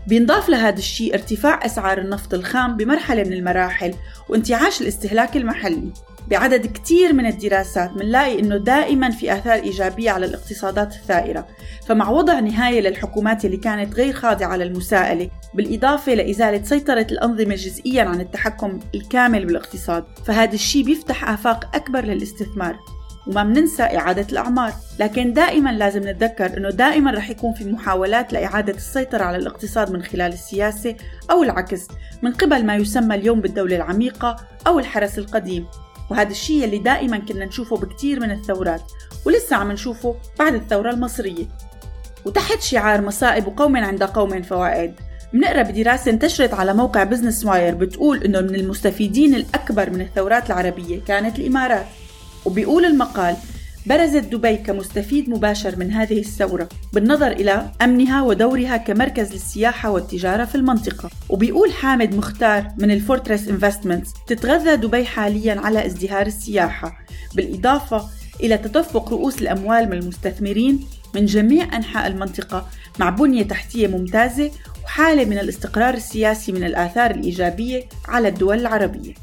بينضاف لهذا الشيء ارتفاع أسعار النفط الخام بمرحلة من المراحل وانتعاش الاستهلاك المحلي. بعدد كتير من الدراسات منلاقي إنه دائما في آثار إيجابية على الاقتصادات الثائرة، فمع وضع نهاية للحكومات اللي كانت غير خاضعة للمساءله، بالإضافة لإزالة سيطرة الأنظمة جزئيا عن التحكم الكامل بالاقتصاد، فهذا الشيء بيفتح آفاق أكبر للاستثمار، وما بننسى إعادة الأعمار. لكن دائما لازم نتذكر أنه دائما رح يكون في محاولات لإعادة السيطرة على الاقتصاد من خلال السياسة أو العكس من قبل ما يسمى اليوم بالدولة العميقة أو الحرس القديم. وهذا الشيء اللي دائما كنا نشوفه بكتير من الثورات ولسه عم نشوفه بعد الثورة المصرية. وتحت شعار مصائب قوم عند قوم فوائد. بنقرا بدراسة انتشرت على موقع بزنس واير بتقول إنه من المستفيدين الأكبر من الثورات العربية كانت الإمارات. وبيقول المقال برزت دبي كمستفيد مباشر من هذه الثورة بالنظر إلى أمنها ودورها كمركز للسياحة والتجارة في المنطقة. وبيقول حامد مختار من الفورتريس إنفستمنتس تتغذى دبي حاليا على ازدهار السياحة. بالإضافة إلى تدفق رؤوس الأموال من المستثمرين من جميع أنحاء المنطقة مع بنية تحتية ممتازة وحالة من الاستقرار السياسي من الآثار الإيجابية على الدول العربية.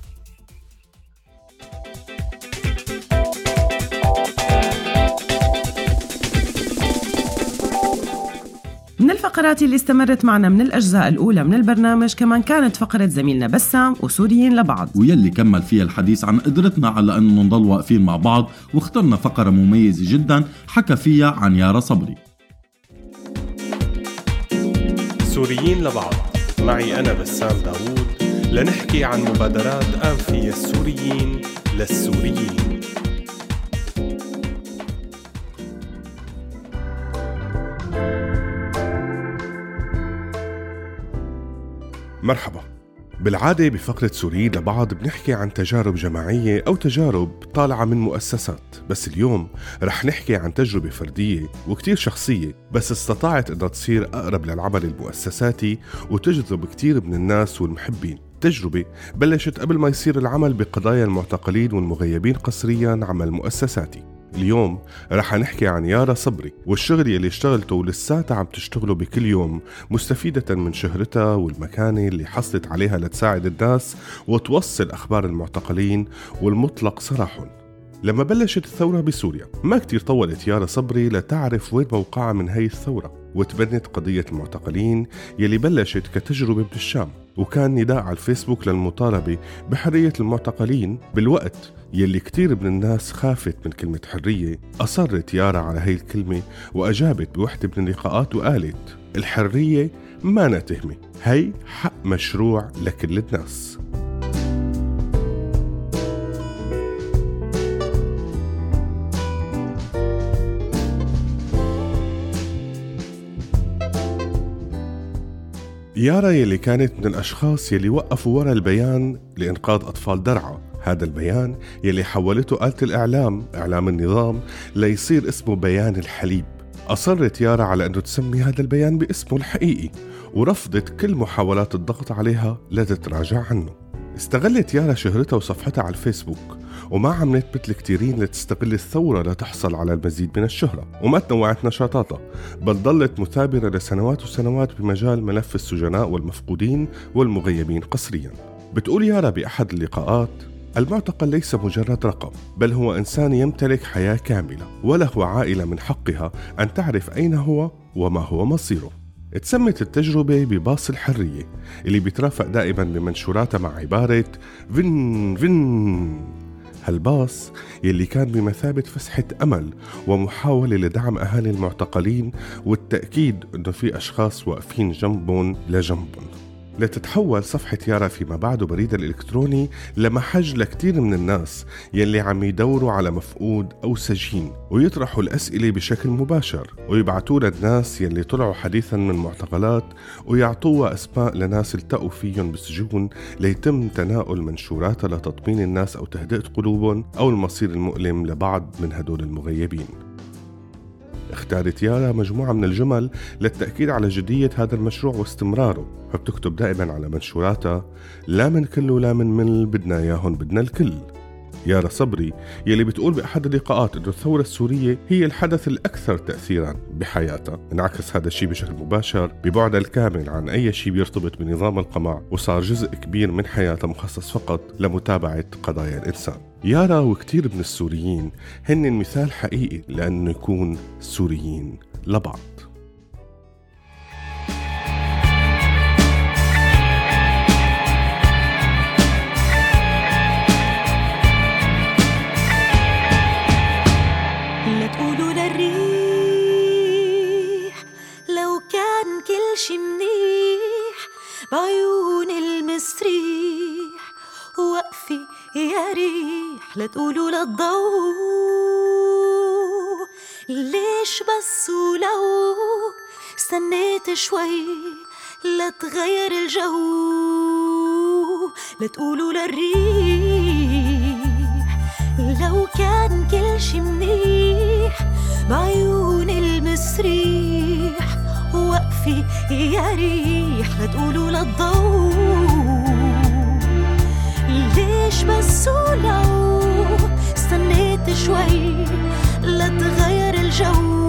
الفقرات اللي استمرت معنا من الأجزاء الأولى من البرنامج كمان كانت فقرة زميلنا بسام وسوريين لبعض. ويلي كمل فيها الحديث عن قدرتنا على أنه نضل واقفين مع بعض واخترنا فقرة مميزة جدا حكى فيها عن يارا صبري. سوريين لبعض. معي أنا بسام داوود لنحكي عن مبادرات أنفية السوريين للسوريين. مرحبا. بالعادة بفقرة سوريين لبعض بنحكي عن تجارب جماعية أو تجارب طالعة من مؤسسات بس اليوم رح نحكي عن تجربة فردية وكتير شخصية بس استطاعت أنها تصير أقرب للعمل المؤسساتي وتجذب كتير من الناس والمحبين. تجربة بلشت قبل ما يصير العمل بقضايا المعتقلين والمغيبين قسريا عمل مؤسساتي. اليوم رح نحكي عن يارا صبري والشغل يلي اشتغلته ولساتها عم تشتغله بكل يوم مستفيدة من شهرتها والمكانة اللي حصلت عليها لتساعد الناس وتوصل أخبار المعتقلين والمطلق سراحهم لما بلشت الثورة بسوريا ما كتير طولت يارا صبري لتعرف وين موقعها من هي الثورة وتبنت قضية المعتقلين يلي بلشت كتجربة بالشام وكان نداء على الفيسبوك للمطالبة بحرية المعتقلين بالوقت يلي كتير من الناس خافت من كلمة حرية أصرت يارا على هي الكلمة وأجابت بوحدة من اللقاءات وقالت الحرية ما تهمة هي حق مشروع لكل الناس. يارا يلي كانت من الأشخاص يلي وقفوا ورا البيان لإنقاذ أطفال درعا. هذا البيان يلي حولته آلة الإعلام إعلام النظام ليصير اسمه بيان الحليب. أصرت يارا على أنه تسمي هذا البيان باسمه الحقيقي ورفضت كل محاولات الضغط عليها لتتراجع عنه. استغلت يارا شهرتها وصفحتها على الفيسبوك. وما عملت مثل كتيرين لتستغل الثورة لتحصل على المزيد من الشهرة وما تنوعت نشاطاتها بل ظلت مثابرة لسنوات وسنوات بمجال ملف السجناء والمفقودين والمغيبين قسريا. بتقول يارا بأحد اللقاءات المعتقل ليس مجرد رقم بل هو إنسان يمتلك حياة كاملة وله عائلة من حقها أن تعرف أين هو وما هو مصيره. تسمت التجربة بباص الحرية اللي بيترافق دائما بمنشوراتها مع عبارة فن فن. هالباص يلي كان بمثابة فسحة أمل ومحاولة لدعم أهالي المعتقلين والتأكيد أنه في أشخاص واقفين جنبهم لجنبهم. لتتحول صفحة يارا فيما بعد بريد الإلكتروني لمحج لكتير من الناس يلي عم يدوروا على مفقود أو سجين ويطرحوا الأسئلة بشكل مباشر. ويبعتوا للناس يلي طلعوا حديثا من معتقلات ويعطوها أسماء لناس التقوا فيهم بالسجون ليتم تناول منشوراتها لتطمين الناس أو تهدئة قلوبهم أو المصير المؤلم لبعض من هدول المغيبين. اختارت يارا مجموعة من الجمل للتأكيد على جدية هذا المشروع واستمراره فبتكتب دائما على منشوراتها لا من كل ولا من مل بدنا اياهم بدنا الكل. يارا صبري يلي بتقول بأحد اللقاءات أنه الثورة السورية هي الحدث الأكثر تأثيرا بحياتها. انعكس هذا الشيء بشكل مباشر ببعدها الكامل عن أي شيء بيرتبط بنظام القمع وصار جزء كبير من حياتها مخصص فقط لمتابعة قضايا الإنسان. يارا وكتير من السوريين هن مثال حقيقي لأنه يكون سوريين لبعض. لا تقولوا للريح لو كان كل شي منيح بعيون المسريح وقفي يا ريح لا تقولوا للضوء ليش بس ولو استنيت شوي لا تغير الجو؟ لا تقولوا للريح لو كان كل شي منيح بعيون المسريح. وقفي يا ريح لا تقولوا للضوء ليش بس ولو استنيت شوي لا تغير الجو.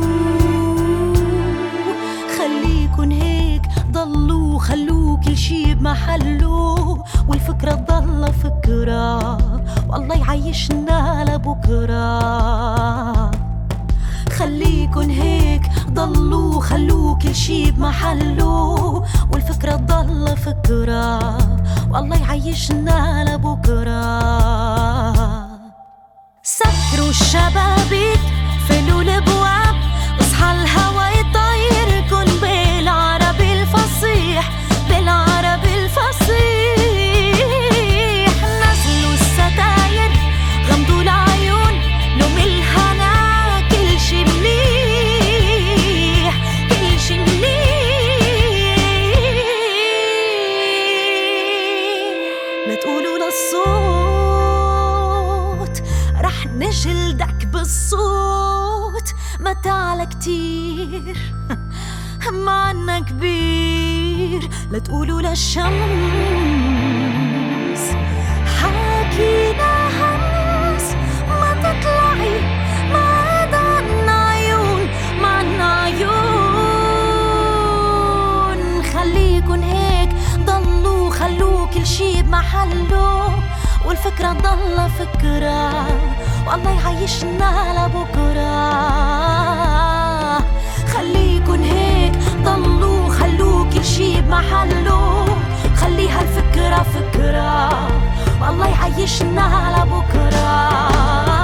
خليكن هيك ضلوا خلوا كل شي بمحله. والفكرة تضل فكرة والله يعيشنا لبكرة. ضلوا خلوا كل شي بمحله والفكرة تضل فكرة. والله يعيشنا لبكرة. سكروا الشبابيك فلوا الأبواب واصحى الهوا ما تعلى كتير. معنا كبير. لا تقولوا للشمس. حاكينا همس ما تطلعي. ما عاد عنا عيون. ما عنا عيون. خليكن هيك. ضلوا خلوا كل شي بمحله. والفكرة ضل فكرة. والله يعيشنا لبكرة. خليكن هيك ضلوا خلوا كل شي بمحله. خليها الفكرة فكرة. والله يعيشنا لبكرة.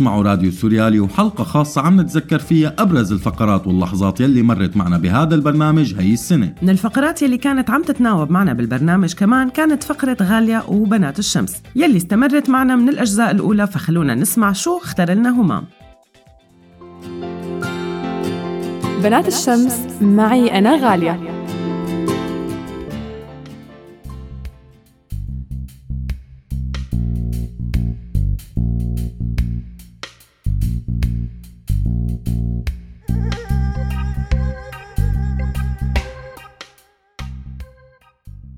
تسمعوا راديو سوريالي وحلقة خاصة عم نتذكر فيها أبرز الفقرات واللحظات يلي مرت معنا بهذا البرنامج هي السنة. من الفقرات يلي كانت عم تتناوب معنا بالبرنامج كمان كانت فقرة غالية وبنات الشمس يلي استمرت معنا من الأجزاء الأولى فخلونا نسمع شو اختار لنا همام. بنات الشمس معي أنا غالية.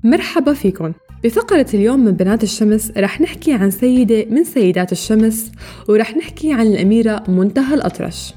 مرحبا فيكم. بفقرة اليوم من بنات الشمس رح نحكي عن سيدة من سيدات الشمس ورح نحكي عن الأميرة منتهى الأطرش.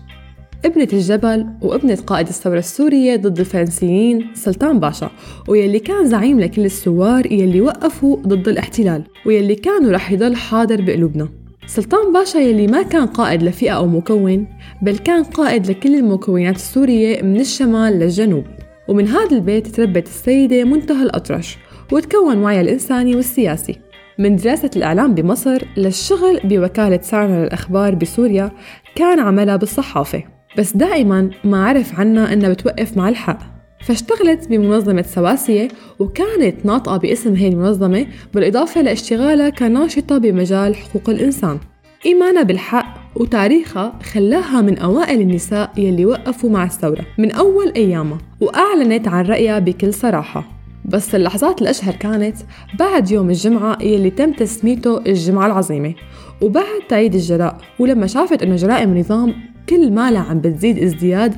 ابنة الجبل وابنة قائد الثورة السورية ضد الفرنسيين سلطان باشا ويلي كان زعيم لكل الثوار يلي وقفوا ضد الاحتلال ويلي كانوا رح يضل حاضر بقلوبنا. سلطان باشا يلي ما كان قائد لفئة أو مكون بل كان قائد لكل المكونات السورية من الشمال للجنوب. ومن هذا البيت تربت السيدة منتهى الأطرش وتكون وعيها الإنساني والسياسي. من دراسة الإعلام بمصر للشغل بوكالة سارنا للأخبار بسوريا كان عملها بالصحافة. بس دائما ما عرف عنها إنها بتوقف مع الحق. فاشتغلت بمنظمة سواسية وكانت ناطقة باسم هي المنظمة بالإضافة لاشتغالها كناشطة بمجال حقوق الإنسان. إيمانها بالحق وتاريخها خلاها من أوائل النساء يلي وقفوا مع الثورة من أول أيامها وأعلنت عن رأيها بكل صراحة. بس اللحظات الأشهر كانت بعد يوم الجمعة يلي تم تسميته الجمعة العظيمة. وبعد تعيد الجلاء ولما شافت إنه جرائم النظام كل ما لا عم بتزيد ازدياد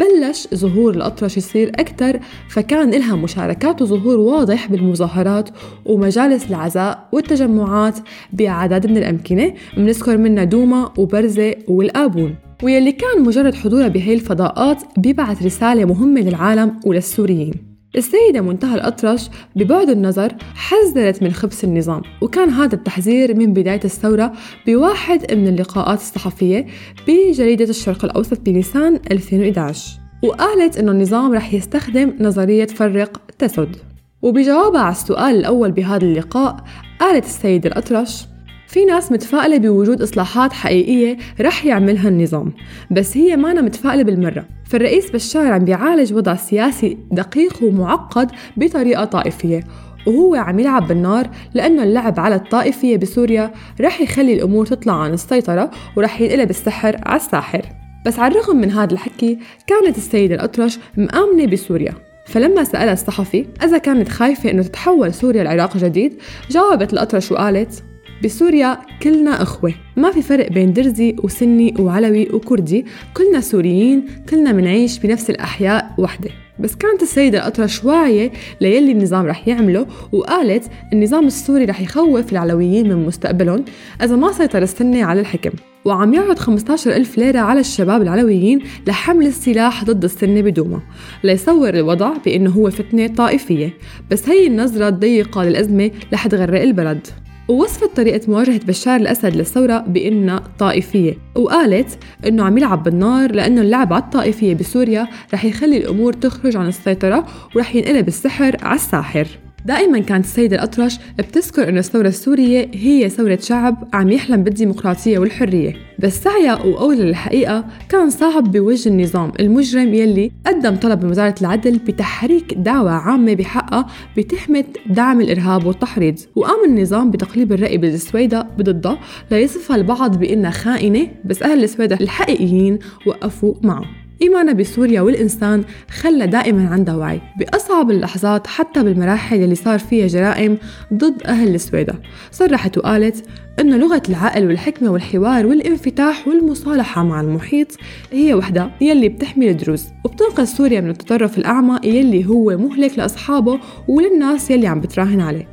بلش ظهور الأطرش يصير أكثر فكان لها مشاركات وظهور واضح بالمظاهرات ومجالس العزاء والتجمعات بعدد من الأمكنة بنذكر منها دوما وبرزة والآبون. ويلي كان مجرد حضورها بهي الفضاءات بيبعث رسالة مهمة للعالم وللسوريين. السيدة منتهى الأطرش ببعد النظر حذرت من خبث النظام وكان هذا التحذير من بداية الثورة بواحد من اللقاءات الصحفية بجريدة الشرق الأوسط بنيسان 2011 وقالت إنه النظام رح يستخدم نظرية فرق تسد. وبجوابها على السؤال الأول بهذا اللقاء قالت السيدة الأطرش في ناس متفائلة بوجود إصلاحات حقيقية رح يعملها النظام بس هي مانا متفائلة بالمرة. فالرئيس بشار عم بيعالج وضع سياسي دقيق ومعقد بطريقة طائفية وهو عم يلعب بالنار لأنه اللعب على الطائفية بسوريا رح يخلي الأمور تطلع عن السيطرة ورح ينقلب السحر على الساحر. بس على الرغم من هذا الحكي كانت السيدة الأطرش مآمنة بسوريا. فلما سألها الصحفي إذا كانت خايفة إنه تتحول سوريا لعراق جديد جاوبت الأطرش وقالت بسوريا كلنا أخوة. ما في فرق بين درزي وسني وعلوي وكردي. كلنا سوريين كلنا منعيش بنفس الأحياء وحدة. بس كانت السيدة الأطرش واعية ليلي النظام رح يعمله وقالت النظام السوري رح يخوف العلويين من مستقبلهم إذا ما سيطر السنة على الحكم. وعم يعرض 15 ألف ليرة على الشباب العلويين لحمل السلاح ضد السنة بدوما ليصور الوضع بأنه هو فتنة طائفية. بس هي النظرة الضيقة للأزمة رح تغرق البلد. ووصفت طريقة مواجهة بشار الأسد للثورة بأنها طائفية وقالت أنه عم يلعب بالنار لأنه اللعب على الطائفية بسوريا رح يخلي الأمور تخرج عن السيطرة ورح ينقلب السحر على الساحر. دائما كانت السيدة الأطرش بتذكر أن الثورة السورية هي ثورة شعب عم يحلم بالديمقراطية والحرية. بس سعيها وقولها للحقيقة كان صعب بوجه النظام المجرم يلي قدم طلب من وزارة العدل بتحريك دعوة عامة بحقها بتهمة دعم الإرهاب والتحريض. وقام النظام بتقليب الرأي بالسويدة بضدها ليصفها البعض بأنها خائنة بس أهل السويدة الحقيقيين وقفوا معه. إيمانها بسوريا والإنسان خلى دائما عندها وعي بأصعب اللحظات حتى بالمراحل اللي صار فيها جرائم ضد أهل السويدة. صرحت وقالت إنه لغة العقل والحكمة والحوار والانفتاح والمصالحة مع المحيط هي وحدة يلي بتحمي الدروز وبتنقذ سوريا من التطرف الأعمى يلي هو مهلك لأصحابه وللناس يلي عم بتراهن عليه.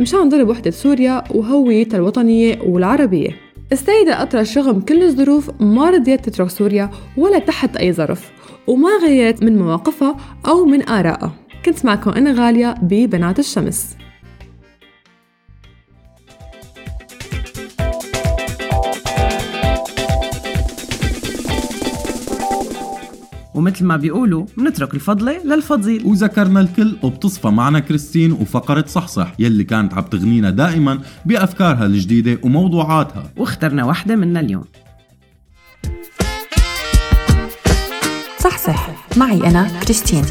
مشان ضرب وحدة سوريا وهويتها الوطنية والعربية. السيدة أطرش رغم كل الظروف ما رضيت تترك سوريا ولا تحت أي ظرف وما غيرت من مواقفها أو من آرائها. كنت معكم أنا غالية ببنات الشمس. ومثل ما بيقولوا منترك الفضلة للفضيل. وذكرنا الكل وبتصفى معنا كريستين وفقرة صحصح يلي كانت عم تغنينا دائما بأفكارها الجديدة وموضوعاتها. واخترنا واحدة منا اليوم. صحصح معي أنا كريستين.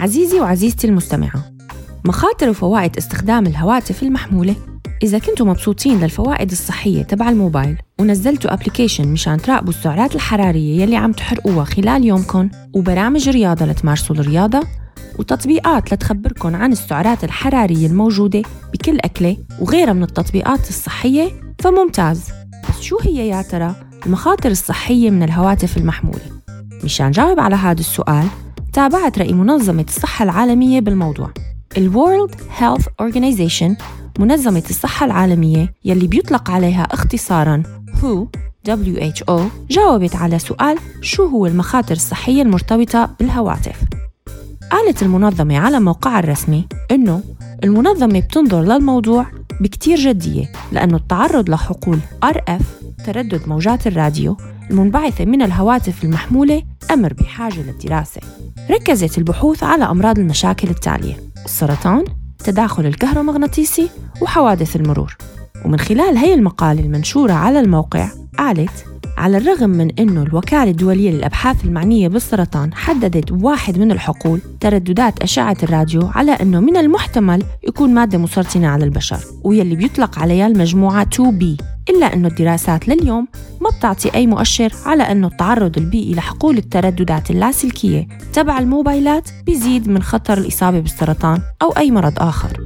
عزيزي وعزيزتي المستمعة. مخاطر وفوائد استخدام الهواتف المحمولة. إذا كنتوا مبسوطين للفوائد الصحية تبع الموبايل ونزلتوا ابلكيشن مشان تراقبوا السعرات الحرارية يلي عم تحرقوها خلال يومكم وبرامج رياضة لتمارسوا الرياضة وتطبيقات لتخبركن عن السعرات الحرارية الموجودة بكل أكلة وغيرها من التطبيقات الصحية فممتاز. بس شو هي يا ترى المخاطر الصحية من الهواتف المحمولة؟ مشان جاوب على هذا السؤال تابعت رأي منظمة الصحة العالمية بالموضوع. ال World Health Organization منظمة الصحة العالمية يلي بيطلق عليها اختصاراً WHO WHO جاوبت على سؤال شو هو المخاطر الصحية المرتبطة بالهواتف؟ قالت المنظمة على موقعها الرسمي إنه المنظمة بتنظر للموضوع بكتير جدية لأنه التعرض لحقول RF تردد موجات الراديو المنبعثة من الهواتف المحمولة أمر بحاجة للدراسة. ركزت البحوث على أمراض المشاكل التالية السرطان، التداخل الكهرومغناطيسي وحوادث المرور. ومن خلال هي المقالة المنشورة على الموقع قالت على الرغم من أنه الوكالة الدولية للأبحاث المعنية بالسرطان حددت واحد من الحقول ترددات أشعة الراديو على أنه من المحتمل يكون مادة مسرطنة على البشر ويلي بيطلق عليها المجموعة 2B إلا أنه الدراسات لليوم ما بتعطي أي مؤشر على أنه التعرض البيئي لحقول الترددات اللاسلكية تبع الموبايلات بيزيد من خطر الإصابة بالسرطان أو أي مرض آخر.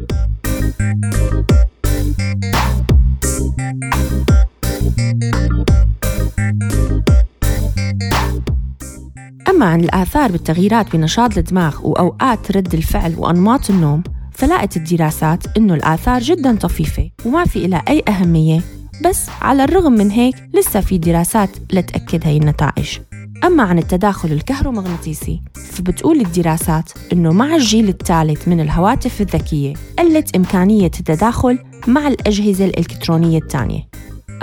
عن الآثار بالتغييرات بنشاط الدماغ وأوقات رد الفعل وأنماط النوم فلقت الدراسات إنه الآثار جدا طفيفة وما في إلها أي أهمية بس على الرغم من هيك لسه في دراسات لتأكد هاي النتائج. أما عن التداخل الكهرومغناطيسي فبتقول الدراسات إنه مع الجيل الثالث من الهواتف الذكية قلت إمكانية التداخل مع الأجهزة الإلكترونية الثانية.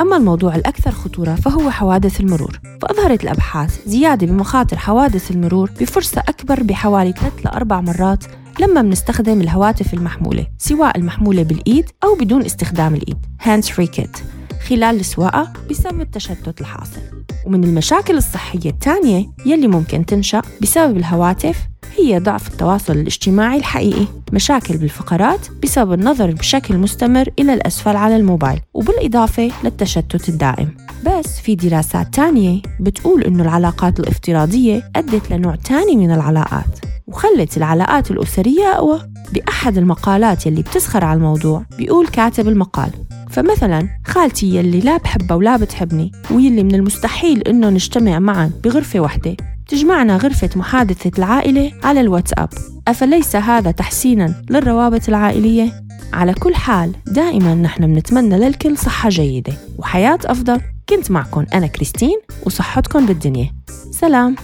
أما الموضوع الأكثر خطورة فهو حوادث المرور فأظهرت الأبحاث زيادة بمخاطر حوادث المرور بفرصة أكبر بحوالي 3 ل 4 مرات لما بنستخدم الهواتف المحمولة سواء المحمولة بالإيد أو بدون استخدام الإيد hands free kit خلال السواقة بسبب التشتت الحاصل. ومن المشاكل الصحية الثانية يلي ممكن تنشأ بسبب الهواتف هي ضعف التواصل الاجتماعي الحقيقي. مشاكل بالفقرات بسبب النظر بشكل مستمر إلى الأسفل على الموبايل وبالإضافة للتشتت الدائم. بس في دراسات تانية بتقول إنه العلاقات الافتراضية أدت لنوع تاني من العلاقات وخلت العلاقات الأسرية أقوى. بأحد المقالات يلي بتسخر على الموضوع بيقول كاتب المقال فمثلا خالتي يلي لا بحبها ولا بتحبني ويلي من المستحيل إنه نجتمع معا بغرفة وحدة تجمعنا غرفة محادثة العائلة على الواتساب. أفليس هذا تحسينا للروابط العائلية؟ على كل حال دائما نحن بنتمنى للكل صحة جيدة وحياة أفضل. كنت معكم أنا كريستين وصحتكم بالدنيا. سلام.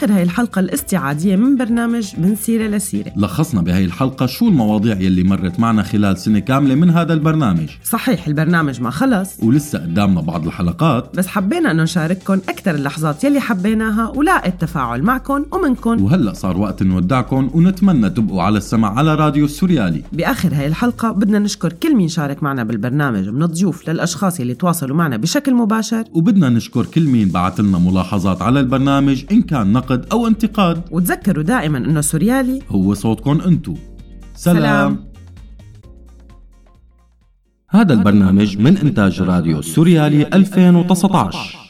لآخر هاي الحلقة الاستعادية من برنامج من سيرة لسيرة. لخصنا بهي الحلقة شو المواضيع يلي مرت معنا خلال سنة كاملة من هذا البرنامج. صحيح البرنامج ما خلص. ولسه قدامنا بعض الحلقات. بس حبينا إنه نشارككم أكثر اللحظات يلي حبيناها ولاقي التفاعل معكم ومنكم وهلأ صار وقت نودعكم ونتمنى تبقوا على السمع على راديو السوريالي. بآخر هاي الحلقة بدنا نشكر كل مين شارك معنا بالبرنامج من الضيوف للأشخاص يلي تواصلوا معنا بشكل مباشر. وبدنا نشكر كل مين بعت لنا ملاحظات على البرنامج إن كان نقد أو انتقاد. وتذكروا دائما إنه سوريالي. هو صوتكم أنتو. سلام, سلام. هذا البرنامج من إنتاج راديو سوريالي 2019